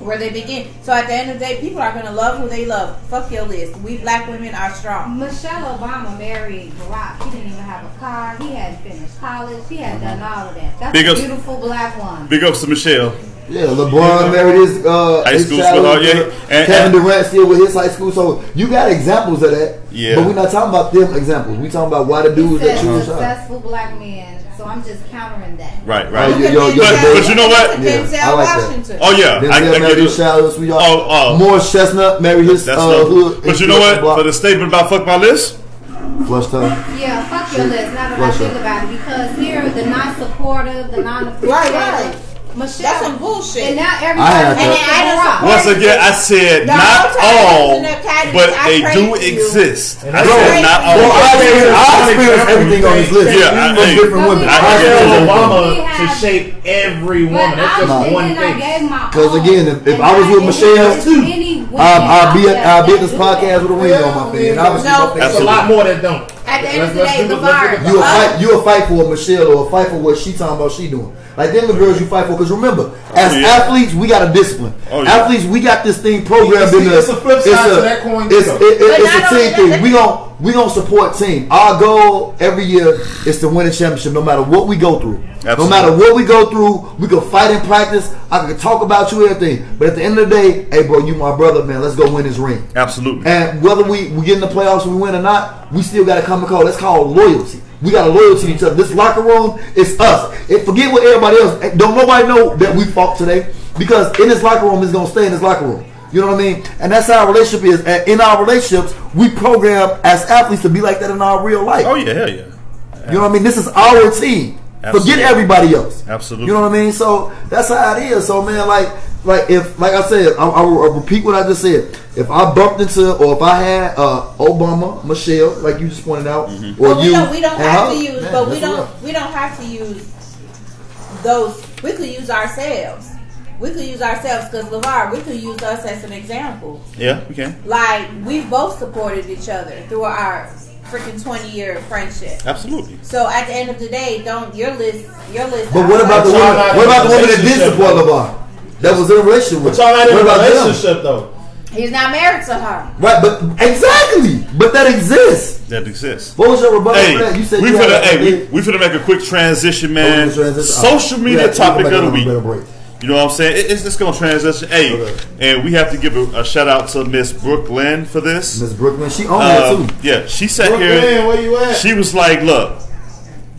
where they begin. So at the end of the day, people are gonna love who they love. Fuck your list. We black women are strong. Michelle Obama married Barack. He didn't even have a car. He hadn't finished college. He had done all of that. That's Big a ups- beautiful black woman. Big ups to Michelle. Yeah, LeBron married his uh, High his school child, sweetheart, uh, yeah. And- Kevin and- Durant still with his high school. So you got examples of that. Yeah. But we're not talking about them examples. We talking about why the dudes that said choose her. successful black men. So I'm just countering that. Right, Oh, right. yeah. yo, yo, But- yo, but you know what? Yeah, Denzel I like that. Oh yeah, Denzel I, I married get his it. child, sweetheart. Oh, oh. Morris Chestnut married his That's uh, hood. But you know what? block. For the statement about fuck my list, Flushed her. Yeah, fuck your list. Now that I think her. about it, because here the non-supportive, the non-appreciative, Right, right. Michelle. That's some bullshit. And now I had everybody to- And then I done Barack. support- Once again, I said The not all, in the academies, but I they do you. exist. And I I said not all. Well, I experienced, I experienced everything on this list. Yeah, I- from different women. I we I have- Tell Obama to shape every woman. That's just went one thing. gave my 'Cause own. again, if- if I was with Michelle, too, many women I'll be at, I'll be at this podcast with a ring on my face. And obviously, No. my face- That's a lot more that don't. At the end of the Let's- day, let's- let's- You will Uh, fight. You will fight for Michelle or fight for what she talking about. She doing like them the girls you fight for. Because remember, as yeah. athletes, we got a discipline. Oh, yeah. Athletes, we got this thing programmed See, in us. it's a flip side to that coin, It's, it- it- it's not a only team thing. We me- gon' we gonna support team. Our goal every year is to win a championship, no matter what we go through. No matter what we go through, we can fight in practice. I can talk about you everything, but at the end of the day, hey, bro, you my brother, man. Let's go win this ring. Absolutely. And whether we, we get in the playoffs and we win or not, we still got to come and call. That's called loyalty. We got a loyalty to each other. This locker room is us. It, forget what everybody else. Don't nobody know that we fought today because in this locker room, it's gonna stay in this locker room. You know what I mean? And that's how our relationship is. And in our relationships, we program as athletes to be like that in our real life. Oh yeah, hell yeah. You know what I mean? This is our team. Absolutely. Forget everybody else. Absolutely. You know what I mean? So that's how it is. So man, like, like if, like I said, I, I will repeat what I just said. If I bumped into, or if I had uh, Obama, Michelle, like you just pointed out, Mm-hmm. or But you, we don't. We don't have her, to use. man, but we don't. We don't have to use those. We could use ourselves. We could use ourselves because Levar. We could use us as an example. Yeah, we can. Like we've both supported each other through our freaking twenty year friendship. Absolutely. So at the end of the day, don't your list. Your list. But what about the But y'all woman? What about the woman that did support though. LeVar? That was in a relationship with. But y'all not in What a about them? relationship though. He's not married to her. Right, but exactly. But that exists. That exists. What was your rebuttal Hey, for that? You said we you had finna, a- hey, we, we finna make a quick transition, oh, man. Oh, transition. Social Oh, media we topic of the on a week. You know what I'm saying? It- it's just gonna transition. Hey, Okay. and we have to give a, a shout out to Miss Brooklyn for this. Miss Brooklyn, she owned Uh, that too. yeah, she sat Brooklyn, here. where you at? She was like, "Look,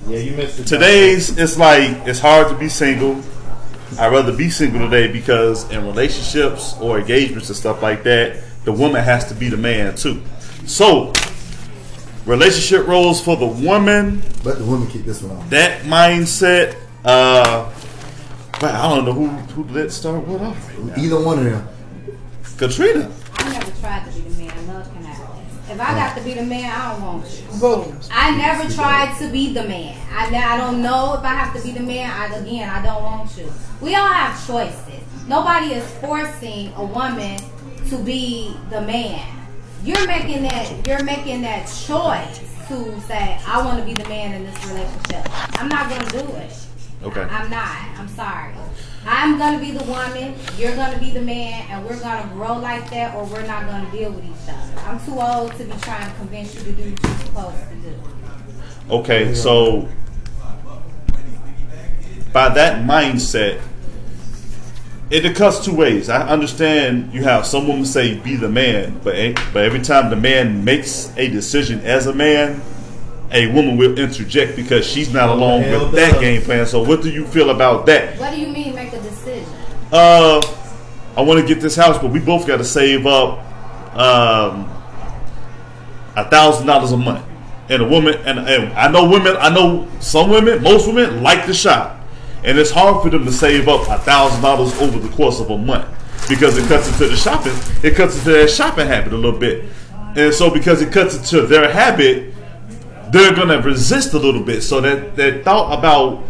yeah, you missed it. today's it's like it's hard to be single. I'd rather be single today because in relationships or engagements and stuff like that, the woman has to be the man too. So, relationship roles for the woman, Let the woman keep this one off. that mindset. Uh, but I don't know who who let start what off right now. Either one of them. Katrina. I never tried to be the man. Love can happen. If I got to be the man, I don't want you. Boom. I never tried to be the man. I, I don't know if I have to be the man. I, again, I don't want you. We all have choices. Nobody is forcing a woman to be the man. You're making that. You're making that choice to say, "I want to be the man in this relationship." I'm not gonna do it. Okay. I'm not. I'm sorry. I'm gonna be the woman. You're gonna be the man, and we're gonna grow like that, or we're not gonna deal with each other. I'm too old to be trying to convince you to do what you're supposed to do. Okay, so by that mindset, it cuts two ways. I understand you have some women say be the man, but but every time the man makes a decision as a man, a woman will interject because she's not along hell with that game plan. So what do you feel about that? What do you mean make a decision? Uh, I want to get this house, but we both got to save up um a thousand dollars a month. And a woman, and, and I know women, I know some women, most women like to shop, and it's hard for them to save up a thousand dollars over the course of a month because it cuts into the shopping, it cuts into their shopping habit a little bit, and so because it cuts into their habit, they're gonna resist a little bit. So that that thought about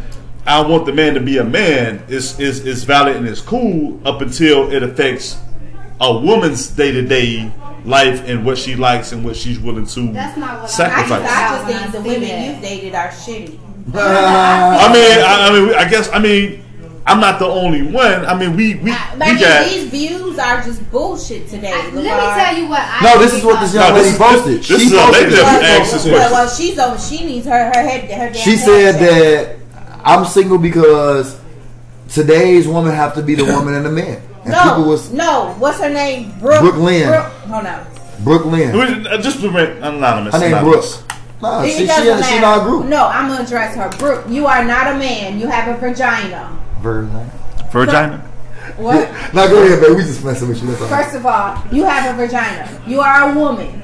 I want the man to be a man is is is valid and is cool up until it affects a woman's day to day life and what she likes and what she's willing to That's not what I'm- just, sacrifice. I- I just think the women you've dated are shitty. I mean, I, I mean, I guess I mean I'm not the only one. I mean, we we, I, we I mean, got. these views are just bullshit today. I- let me tell you what. I No, this is what this young No, this lady is- posted. this- this she is a posted lady that Well, asked this question. well, she's over. She needs her her head. Her She said checked. that I'm single because today's woman have to be the woman and the man. And No, people was no. What's her name? Brooke. Brooke Lynn. Brooke, hold on. Brooke Lynn. We- uh, Just remain anonymous. Her name anonymous. Brooke. Nah, It she, she, doesn't she, matter. group. No, I'm gonna address her. Brooke, you are not a man. You have a vagina. Virgin. Virginia. What? Now go ahead, baby. We just messing with you. That's all. First of all, you have a vagina. You are a woman.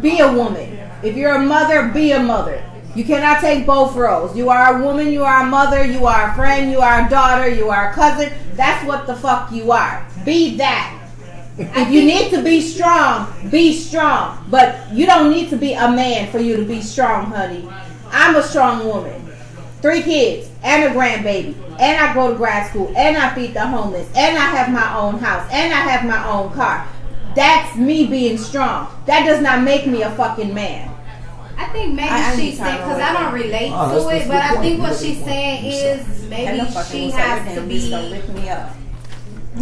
Be a woman. If you're a mother, be a mother. You cannot take both roles. You are a woman, you are a mother, you are a friend, you are a daughter, you are a cousin. That's what the fuck you are. Be that. If you need to be strong, be strong. But you don't need to be a man for you to be strong, honey. I'm a strong woman. Three kids and a grandbaby. And I go to grad school. And I feed the homeless. And I have my own house. And I have my own car. That's me being strong. That does not make me a fucking man. I think maybe I- I she's saying because I don't relate Oh, to it, but I think what she's saying it. is maybe she has to be. Maybe I-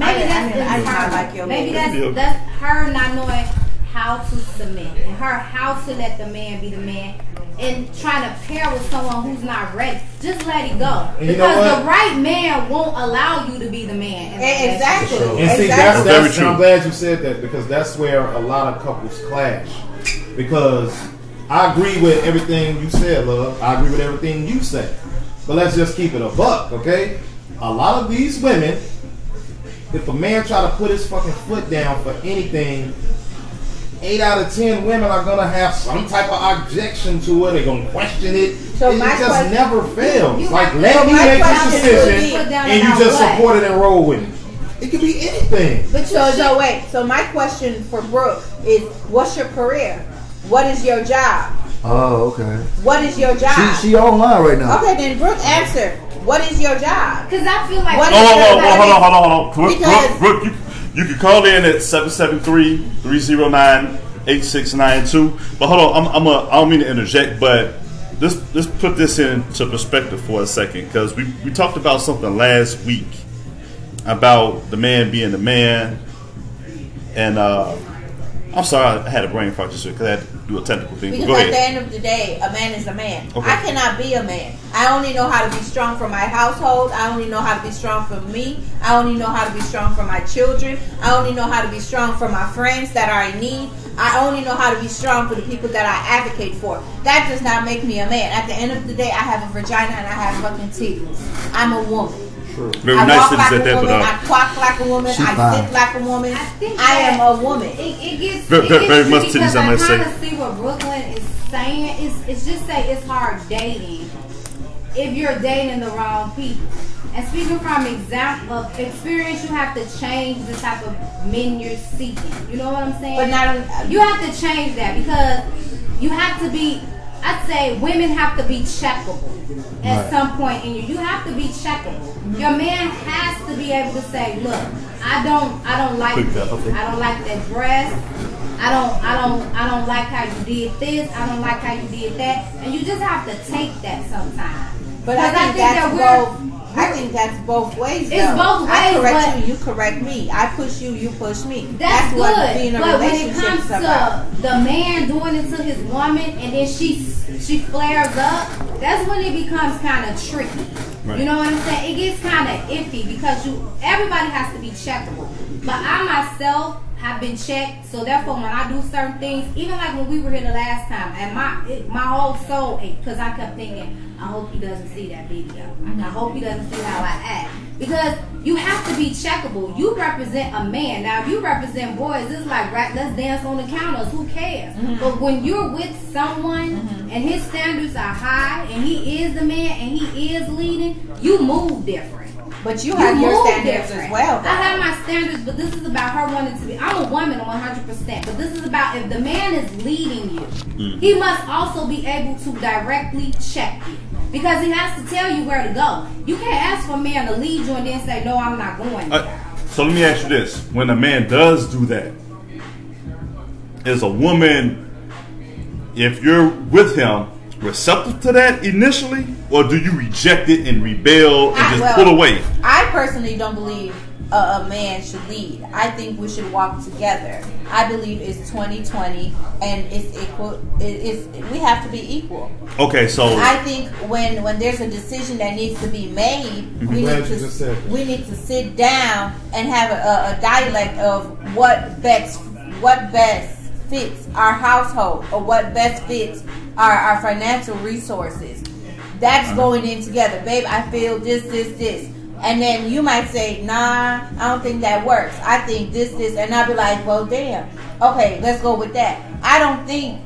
I that's did- I did not her. like Maybe that's that's her not knowing how to submit and her how to let the man be the man and trying to pair with someone who's not ready. Just let it go And you know because the right man won't allow you to be the man. in Exactly. And see, Exactly. that's, Very that's true. I'm glad you said that because that's where a lot of couples clash. Because I agree with everything you said, love. I agree with everything you said. But let's just keep it a buck, okay? A lot of these women, if a man try to put his fucking foot down for anything, eight out of ten women are gonna have some type of objection to it. They're gonna question it. So it, my just question- never fails. You like let so me make question this decision, and you just what? support it and roll with it. It could be anything. But So, you so wait. So my question for Brooke is, what's your career? What is your job? Oh, okay. What is your job? She she online right now. okay, then Brooke, answer. What is your job? Because I feel like What Oh, is oh, oh, your- oh, hold on, hold on, hold on. Brooke, Because- Brooke, Brooke, you, can call in at 773-309-8692. But hold on, I'm, I'm a, I don't mean to interject, but let's, let's put this into perspective for a second. Because we, we talked about something last week about the man being the man. And uh, I'm sorry, I had a brain fart just because do a technical thing. Because go at the end of the day, a man is a man. Okay. I cannot be a man. I only know how to be strong for my household. I only know how to be strong for me. I only know how to be strong for my children. I only know how to be strong for my friends that are in need. I only know how to be strong for the people that I advocate for. That does not make me a man. At the end of the day, I have a vagina and I have fucking teeth. I'm a woman. Very I nice walk to like say a that, but woman. uh, I talk like a woman. She I fine. sit like a woman. I think I am a woman. It, it gets Very- it very- gets very much tricky titties, because I I must kind say. of see what Brooklyn is saying. It's it's just say it's hard dating if you're dating the wrong people. And speaking from example of experience, you have to change the type of men you're seeking. You know what I'm saying? But not only- you have to change that because you have to be. I'd say women have to be checkable at Right. some point in you. You have to be checkable. Your man has to be able to say, "Look, I don't, I don't like, okay. I don't like that dress. I don't, I don't, I don't like how you did this. I don't like how you did that." And you just have to take that sometimes. But I Because think, that's that both. I think that's both ways. It's though. both I correct but- you, you correct me. I push you, you push me. That's, what good. being a but when it relationship comes is about. to the man doing it to his woman and then she she flares up, that's when it becomes kind of tricky. Right. You know what I'm saying? It gets kind of iffy because you everybody has to be checkable. But I myself have been checked, so therefore when I do certain things, even like when we were here the last time, and my it, my whole soul because I kept thinking, I hope he doesn't see that video. I hope he doesn't see how I act because you have to be checkable. You represent a man. Now, if you represent boys, it's like right, let's dance on the counters. Who cares? Mm-hmm. But when you're with someone mm-hmm. and his standards are high and he is the man and he is leading, you move different. But you have your standards different. as well. I have my standards, but this is about her wanting to be. I'm a woman 100%, but this is about if the man is leading you, he must also be able to directly check you because he has to tell you where to go. You can't ask for a man to lead you and then say, "No, I'm not going." Uh, so let me ask you this: When a man does do that, is a woman, if you're with him, receptive to that initially, or do you reject it and rebel and I- just well, pull away? I personally don't believe a, a man should lead. I think we should walk together. I believe it's 2020 and it's equal. It is we have to be equal. Okay, so I think when when there's a decision that needs to be made, we need you just said to we need to sit down and have a, a, a dialect of what best what best fits our household or what best fits our, our financial resources. That's going in together, babe. I feel this, this, this. And then you might say, nah, I don't think that works. I think this, this, and I'll be like, well, damn. Okay, let's go with that. I don't think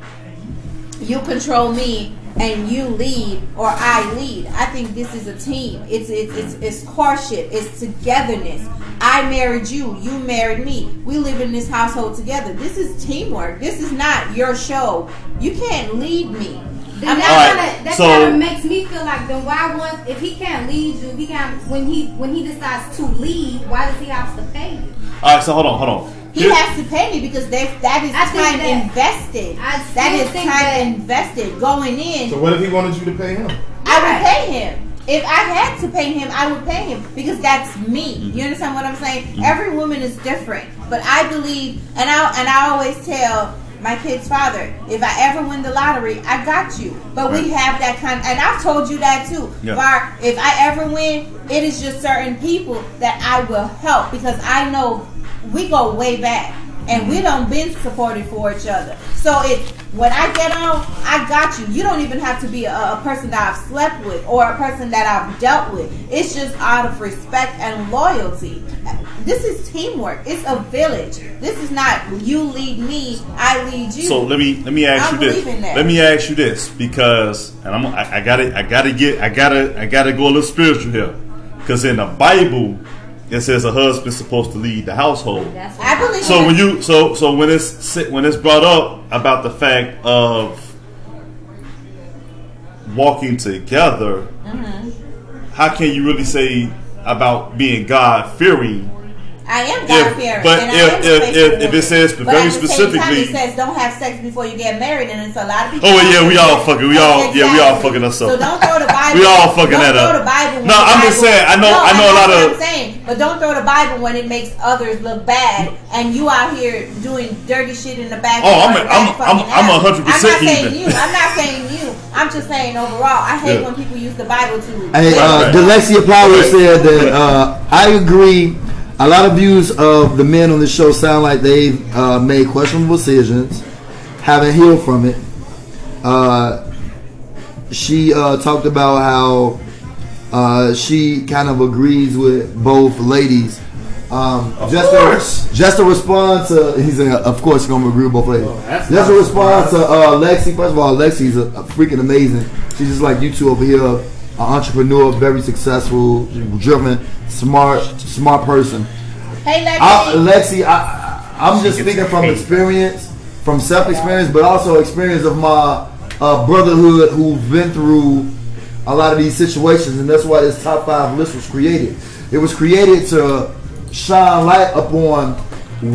you control me and you lead or I lead. I think this is a team. It's it's it's, it's courtship. It's togetherness. I married you. You married me. We live in this household together. This is teamwork. This is not your show. You can't lead me. Then I'm that not- Alright, kind of that so- kind of makes me feel like then why once if he can't lead you, if he can't when he when he decides to lead, why does he have to pay you? All right, so hold on, hold on. He Here- has to pay me because they, that is I time that- invested. I that still is think time that- invested. Going in, So what if he wanted you to pay him? I would pay him. If I had to pay him, I would pay him because that's me. Mm-hmm. You understand what I'm saying? Mm-hmm. Every woman is different, but I believe, and I and I always tell my kid's father, if I ever win the lottery, I got you. But we have that kind, and I've told you that too. Yeah. Var, if I ever win, it is just certain people that I will help because I know we go way back and we don't been supported for each other. So it when I get on, I got you. You don't even have to be a, a person that I've slept with or a person that I've dealt with. It's just out of respect and loyalty. This is teamwork. It's a village. This is not you lead me, I lead you. So let me let me ask I you this. that. Let me ask you this because, and I'm I, I gotta I gotta get I gotta I gotta go a little spiritual here because in the Bible it says a husband's supposed to lead the household. I believe So when you so so when it's when it's brought up about the fact of walking together, Mm-hmm. how can you really say about being God fearing? I am God If- fearing. but and if- I am if- faithful if- if it says but very at the same time, specifically- it says don't have sex before you get married, and it's a lot of people. Oh, yeah, we all fucking- we all- yeah, we all fucking us up. So don't throw the Bible. We all fucking don't that throw up. The Bible No, the I'm just saying, I know- No, I know a lot of- what I'm saying, but don't throw the Bible when it makes others look bad, and you out here doing dirty shit in the back. Oh, I'm a- of I'm- I'm- I'm house. 100% I'm not saying you. I'm not saying you. I'm just saying overall. I hate Yeah. when people use the Bible to. Hey, uh, Right. Delexia Power Right. said that uh, I agree. A lot of views of the men on the show sound like they've uh, made questionable decisions, haven't healed from it. Uh, she uh, talked about how uh, she kind of agrees with both ladies. Um, just course. to just to respond to, he said, of course, going to agree with both ladies. that's just not to respond a to uh, Lexi. First of all, Lexi's a, a freaking amazing. She's just like you two over here, an entrepreneur, very successful, driven, smart, smart person. Hey, Lexi. I, Lexi, I, I'm just speaking from experience, from self experience, but also experience of my uh, brotherhood who've been through a lot of these situations, and that's why this top five list was created. It was created to shine light upon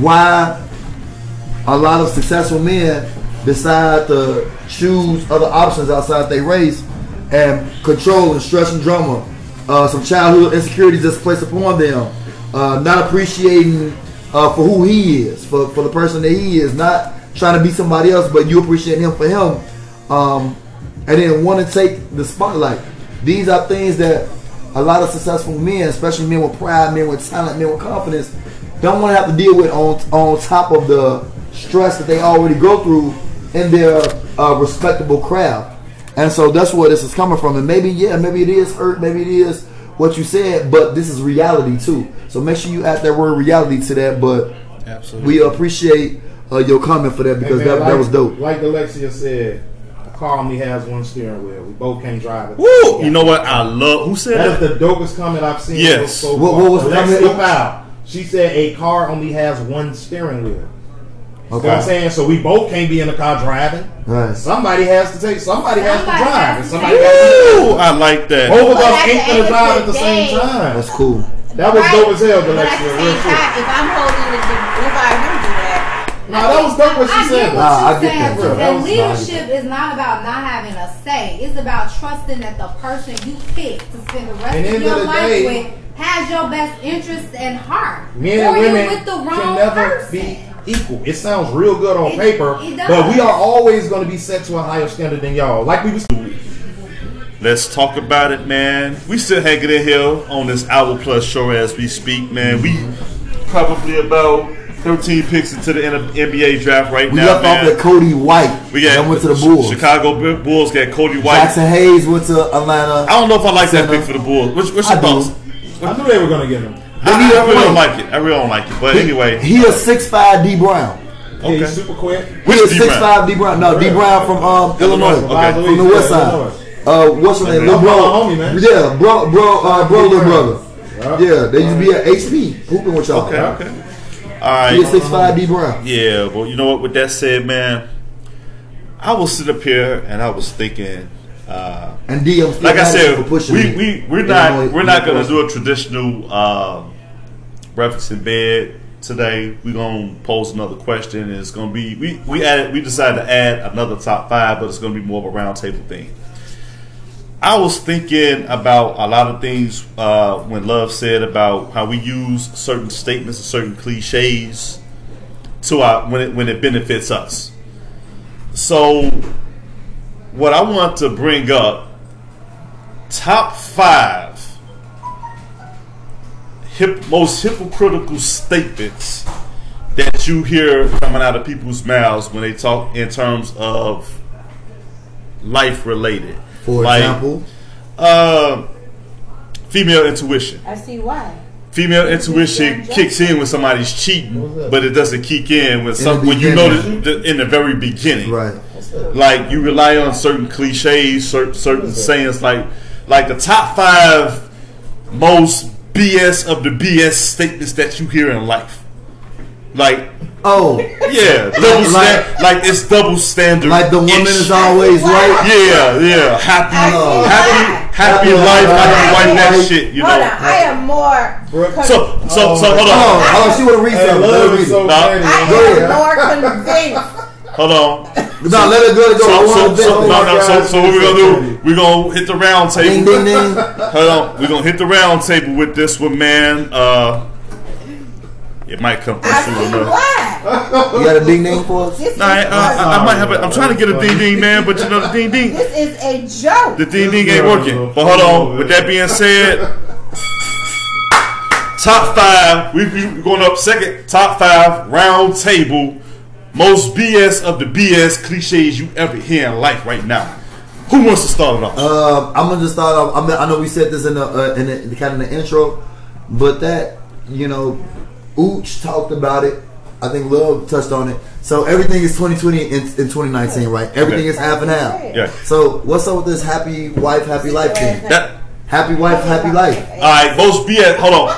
why a lot of successful men decide to choose other options outside their race and control and stress and drama, uh, some childhood insecurities that's placed upon them, uh, not appreciating uh, for who he is, for, for the person that he is, not trying to be somebody else, but you appreciate him for him, um, and then want to take the spotlight. These are things that a lot of successful men, especially men with pride, men with talent, men with confidence, don't want to have to deal with on on top of the stress that they already go through in their uh, respectable craft. And so that's where this is coming from. And maybe yeah, maybe it is hurt, maybe it is what you said, but this is reality too. So make sure you add that word reality to that. But Absolutely. we appreciate uh, your comment for that because Hey, man, that, that was dope. Like Alexia said, a car only has one steering wheel. We both can't drive it. Woo! You know what? I love. Who said That that? is the dopest comment I've seen. Yes. So What- far. what was the Alexia comment? Powell. She said a car only has one steering wheel. You know what I'm saying? So we both can't be in the car driving. Right. Somebody has to take. Somebody, has to drive, has and to somebody has to. Ooh, I like that. Both of us at the ain't gonna drive at the same time. That's cool. That was Right. dope as hell, But at the Real same quick. time, if I'm holding the, if I heard you that, No, that was dope what she I said. get what Nah, I you're get saying. that, too. bro. That And was leadership is not about not having a say. It's about trusting that the person you pick to spend the rest And of your of life day- with has your best interests in heart. Men or and women with the wrong can never person. be equal. It sounds real good on It- paper, it but we are always going to be set to a higher standard than y'all. Like we was. Let's talk about it, man. We still hanging in here on this hour plus show as we speak, man. We probably about 13 picks into the NBA draft right We now, left man. off at Coby White. we got that went to the Bulls. Chicago Bulls got Coby White. Jaxson Hayes went to Atlanta. I don't know if I like that Center. pick for the Bulls. What's, what's I your do. I knew they were going to get him. I, need a I really don't like it. I really don't like it. But anyway, He a six five D Brown. Okay. he's super quick. Which Yeah, D six five D Brown. No, D Brown from um, Illinois. Okay. From the west side. Uh, what's his name? Little bro. Homie, man. Yeah, bro, bro, uh, bro, little brother. Yeah. Yeah, they used to be at HP hooping with y'all. Okay, okay. All He is six five D Brown. Yeah, well, you know what? With that said, man, I was sit up here and I was thinking. Uh, And D, I'm still like I mad at you said, we we we're not we're not gonna do a traditional uh, breakfast in bed today. We're gonna pose another question. And it's gonna be we we added we decided to add another top five, but it's gonna be more of a roundtable thing. I was thinking about a lot of things uh, when Love said about how we use certain statements and certain cliches to our when it when it benefits us. So, what I want to bring up top five hip, most hypocritical statements that you hear coming out of people's mouths when they talk in terms of life related. For Like, example, uh, female intuition. I see why. Female intuition kicks in when somebody's cheating, but it doesn't kick in when some the when you know beginning. the, in the very beginning. right? Like you rely on certain cliches, certain, certain sayings, like like the top five most BS of the BS statements that you hear in life. Like Oh, yeah, double Like- sta- like it's double standard. like the woman is always right. Yeah, yeah, happy, I oh. happy, happy Happy life, life, happy wife, that happy shit. You hold know. on, I am more. So, so, so, hold Hold on, on, hold on. She want to read Hey, something. Let love her is read so it. Nah. petty. I Go am ahead. more convinced. Hold on. No, let her go. Go. So, so, so, to no, no, so, guys, so what we it's gonna do? We gonna hit the round table. ding, ding. Hold on, we gonna hit the round table with this one, man. Uh, it might come through I soon enough. why. You got a ding ding for us? This, Nah, I, is, I, I might have. A, I'm trying to get a ding ding, man, but you know the ding ding, this is a joke. the ding ding ain't working. But hold on. With that being said, top five. We we going up second. Top five round table. Most BS of the BS cliches you ever hear in life right now. Who wants to start it off? Uh, I'm gonna just start off. I, mean, I know we said this in the uh, in the, the kind of the intro, but that you know, Ooch talked about it. I think Love touched on it. So everything is 2020 in, in 2019, right? Everything Okay. is half and half. Yeah. So what's up with this happy wife, happy life thing? That. Happy wife, happy life. All right, most BS. Hold on,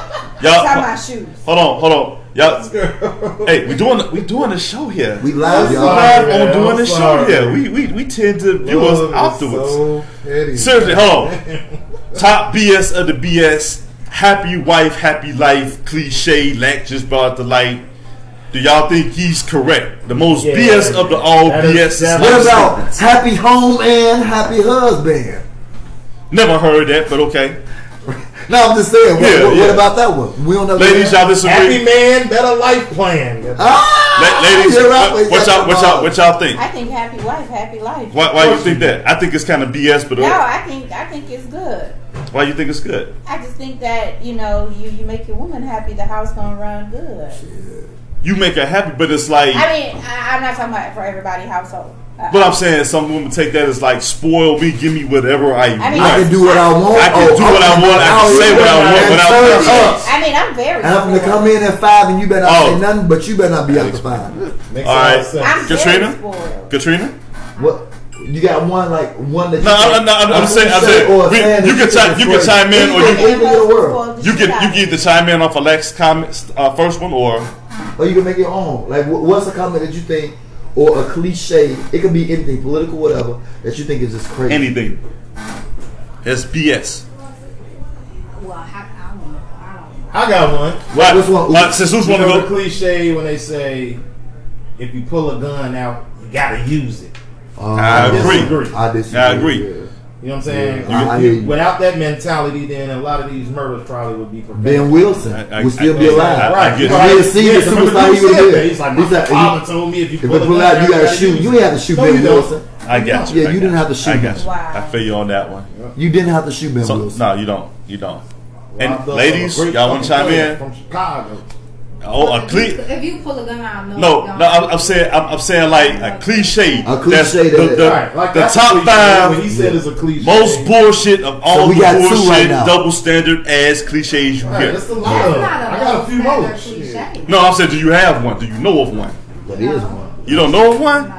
Tie y'all. my shoes. Hold on, hold on, y'all. Hey, we doing we doing the show here. We live, y'all. live man, on doing I'm the show sorry. here. We we we tend to view us afterwards. so petty. Seriously, hold on. Top BS of the BS. Happy wife, happy life. Cliche. Lack just brought the light. Do y'all think he's correct? The most Yeah, BS of the all that is- BS. that- What about happy home and happy husband? Never heard that, but okay. No, I'm just saying. What, Yeah, what, what about that one? We don't know. Ladies, y'all disagree. Happy man, better life plan. Ah, ladies, you're right. what, what y'all what y'all what y'all think? I think happy wife, happy life. Why, why you think that? I think it's kind of BS, but No, uh, I think I think it's good. why you think it's good? I just think that you know you you make your woman happy, the house gonna run good. You make her happy, but it's like. I mean, I, I'm not talking about for everybody household. But I'm saying some women take that as like spoil me, give me whatever I, I mean, want. I can do what I want. I can do what I want. I can say what I want and without turn pressure. up. I mean, I'm very. I have them to come in at five, and you better not Oh. say nothing, but you better not be after five. Makes All a lot right. of sense. I'm Katrina? Katrina? What? You got one like one that you No, think- I'm, I'm, I'm saying, I'm saying or we- you can chime, you can chime in, or you anything in the world, you can you of can either chime in off Alex's comments, uh, first one, or or you can make your own. Like, what's a comment that you think, or a cliche? It could be anything, political, whatever, that you think is just crazy. anything. It's BS. Well, I, I don't. I. I got one. Right, which one? right, since who's You want to know the go? cliche when they say, if you pull a gun out, you gotta use it. Uh, I agree. disagree. I disagree. I agree. yeah. You know what I'm saying? Yeah, I You- hear you. without that mentality, then a lot of these murders probably would be prevented. Ben Wilson I- I- would still I- be alive. I- Right. get it. If he had seen the Yeah, remember superstar, he would said have that. been. He's like, He my father told me if you pull it a pull out, out, you gotta gotta shoot. You it. didn't have to shoot No, Ben. Wilson. I got you. Yeah, you didn't have to shoot I got you. I feel you on that one. You didn't have to shoot Ben Wilson. no, you don't. You don't. And ladies, of a great y'all want to chime in? From Chicago. Oh, a cliche. if you pull a gun out, no, No, no, I'm, I'm saying, I'm, I'm saying like a cliche. A cliche That's that- the, the, Right, like the that's top a cliche. What he five said is a cliche. most bullshit of all we the got two bullshit, right now. double standard ass cliches you Right, get. that's a lot. That's of- not a I got a few more. cliche. No, I'm saying, do you have one? Do you know of one? It is one. You don't know of one? No.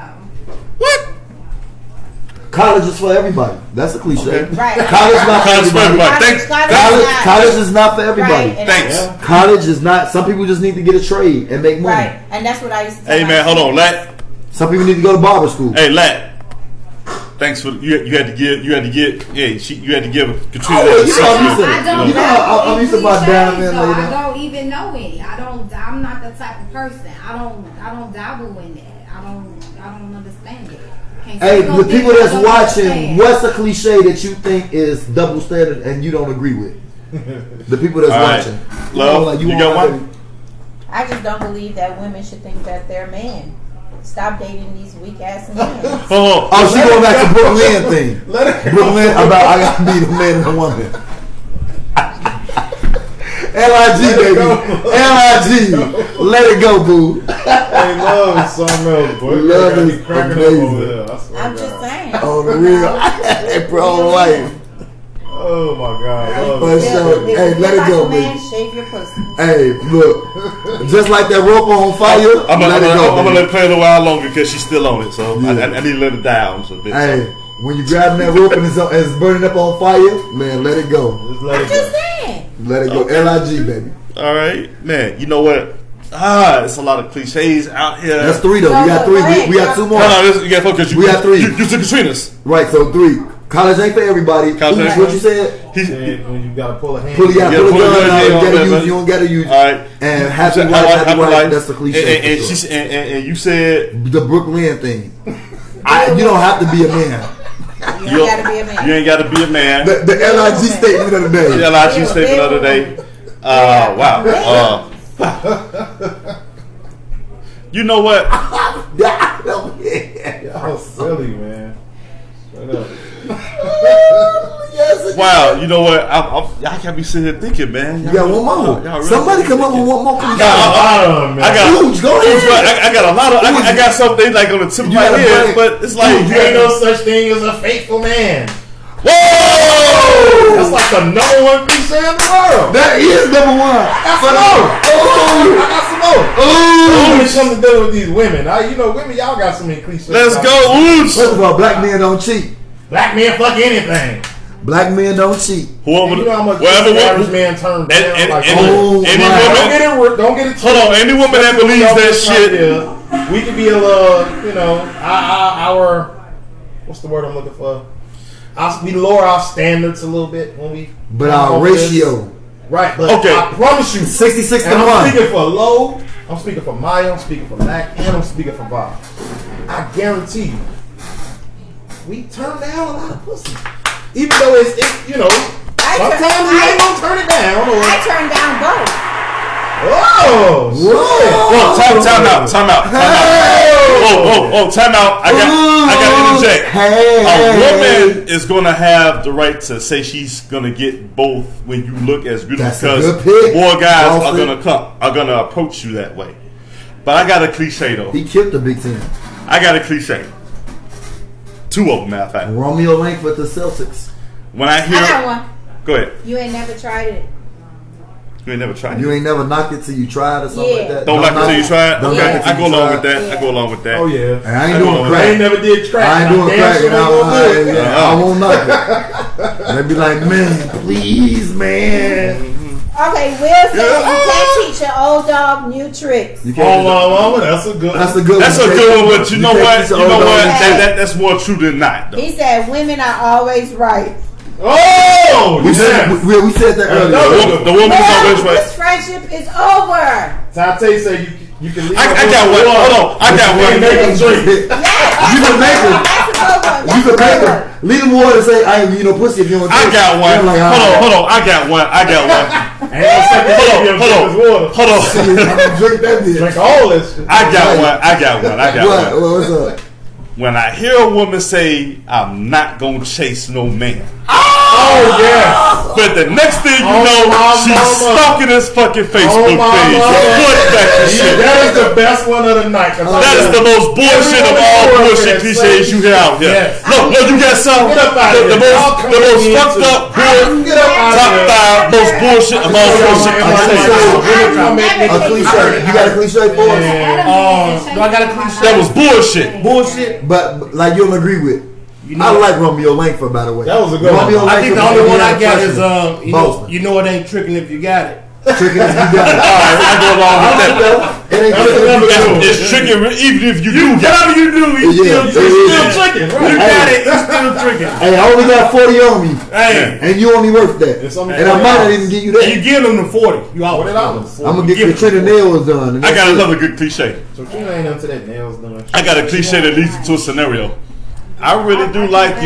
What? College is for everybody. That's a cliche. Okay. Right. College not for College for everybody. everybody. Thanks. College- College, college is not for everybody. Right, Thanks. I- College is not. Some people just need to get a trade and make money. Right, and that's what I used to. tell Hey man, hold on. Lat. Some people need to go to barber school. Hey Lat. Thanks for you. You had to give. You had to give. Yeah, she, you had to give Katrina. Oh, that you six know, years. you said- I don't You know, know I- I'm used to buy cliches, down there later. I don't even know any. I don't. I'm not the type of person. I don't. I don't dabble in that. I don't. I don't understand it. Can't Hey, the people that's watching, what's a cliche that you think is double standard and you don't agree with? The people that's All right. watching. Love, you want got like- one? I just don't believe that women should think that they're men. Stop dating these weak ass men. Oh, Oh, she going back to Brooklyn thing. Let it go. Brooklyn about I gotta be the man and the woman. L-I-G, baby. L-I-G. Let it go, boo. Hey, love is something else, boy. Love is cracking up amazing. over there. I swear I'm just saying. On the real. hey, bro, life. Oh my God. Love But is- so, if hey, let it like go, man, baby. shave your pussy. Hey, look. Just like that rope on fire, I'm gonna, let it go, I'm go, gonna let it play a little while longer because she's still on it. So I, Yeah. I, I need to let it down. So, bit. Hey, when you grabbing that rope and it's, and it's burning up on fire, man, let it go. Just let it Just go. saying. Let it go. Okay. L-I-G, baby. All right, man. You know what? Ah, it's a lot of cliches out here. That's three, though. No, We got three. go We, we got two more. No, no, this, you got focus. You, We got three. You, you took Katrina's. Right, so three. College ain't for everybody. College ain't- what you said? He, And when you gotta pull a hand. Pull, yeah, Yeah, pull a pull a gun gun, out. You gotta use. man. You don't gotta use. all right. And happy said, wife, I like happy wife. That's the cliche. And, and, and, sure. and, and, and you said the Brooklyn thing. I, you don't have to be a man. You don't gotta be a man. you ain't got to be a man. The, the LIG statement of the day. The LIG statement of the day. Uh, wow. Uh, you know what? Y'all silly, man. Straight up. Yes, Wow. You know what? I, I, I can't be sitting here thinking, man. You got one more. Y'all really Somebody come up with one more. Come I got, on. I, I got, Ooh, go Ooh, ahead. I, I got a lot of. I, I got something like on the tip of my head, but it's like, There ain't no such thing as a faithful man. whoa! That's like the number one cliche in the world. That is number one. That's But- more. Oh, uh, I got some more. Ooh. When it comes to dealing with these women, I, you know, women, y'all got so many cliches. Let's go, First Ooch. of all, black men don't cheat. Black men fuck anything. Black men don't cheat. Whoever, you know how much whatever, the average woman, man turned down. and, and, like, and, Oh, any my. don't woman, get it. Don't get it. hold on, any woman that believes that shit, Yeah, we could be a little, you know, our, our what's the word I'm looking for? Our, we lower our standards a little bit when we. But our over this. ratio, right? But Okay. I promise you, 66 to and I'm speaking for Low, I'm speaking for Maya, I'm speaking for Mac, and I'm speaking for Bob. I guarantee you, we turn down a lot of pussy, even though it's, it's you know, I turn- sometimes we ain't gonna turn it down. Or, I turned down both. oh, Whoa, time, time out, time out, time out. Oh, oh, oh, time out. I got, I got to interject. Hey, A woman is going to have the right to say she's going to get both when you look as beautiful That's because more guys are Boston. going to come, are going to approach you that way. But I got a cliche though. He killed the Big Ten. I got a cliche. Two of them, matter of fact. Romeo Link with the Celtics. When I hear, I got one. go ahead. You ain't never tried it. You ain't never tried. It. You it. ain't never knocked it till you tried or something Yeah. like that. Don't like it till you try it. Don't Okay, knock it till I go you along try with that. it. I go along with that. Oh yeah. And I ain't I doing go- I ain't never did crack. I ain't doing Damn crack. sure And I, it. I, yeah, I won't knock it. They be like, man, please, man. Okay, Will said you can't teach an old dog new tricks. You Oh, can't. mama, that's a good. That's a good. One. That's a good one, but you know what? You know what? to That, that, that's more true than not, though. He said women are always right. Oh, We said, yes. we, we said that earlier. No. woman, the woman is always right. this friendship is over. Tate said you you can leave. I, a I got one. Hold on. I got one. You can make one. them drink. Yes, You can make them. That's a good one. You can make good them. one. Leave them water and say, I ain't you know pussy if you don't. I got one. Like, Hold on, hold on. I got one. I got one. Ain't no second Hold on, hold on, hold on. I'm drink that bitch. Drink all this. I got one. I got one. I got What? one. What's up? When I hear a woman say, "I'm not gonna chase no man," Oh! Oh yeah. But the next thing you Oh, know, she's mama. stalking his fucking Facebook Oh, page. mama. Foot back and Yeah, shit. that is the best one of the night. 'cause I That is just- the most bullshit of all bullshit cliches you hear out here. Yes. No, no, you got some. Get The, the most, the most in fucked up, bull, Get up out top of here. five, most bullshit of all bullshit I cliches. say- Come in, A cliche. You got a cliche for us? Uh, do I got a cliche? That was bullshit. Bullshit. But but, like you'll agree with. You I like Romeo Langford, by the way. That was a good one. Romeo I think the only one I got is um, you know, you know it ain't tricking if you got it. Tricking if you got it. I go along with that. It ain't tricking if you another got it. It's, it's even if you do get Whatever you do, you Yeah, still, yeah, you yeah. still tricking. You got it, you still tricking. Hey, I only got 40 on me. Hey, And you only worth that. It's only And I might not even give you and you that. give them the forty. You always Forty dollars. I'm gonna get Give the nails done. I got it. another good cliche. So Trina ain't into that nails done. I got a cliche that leads to a scenario. I really do like you.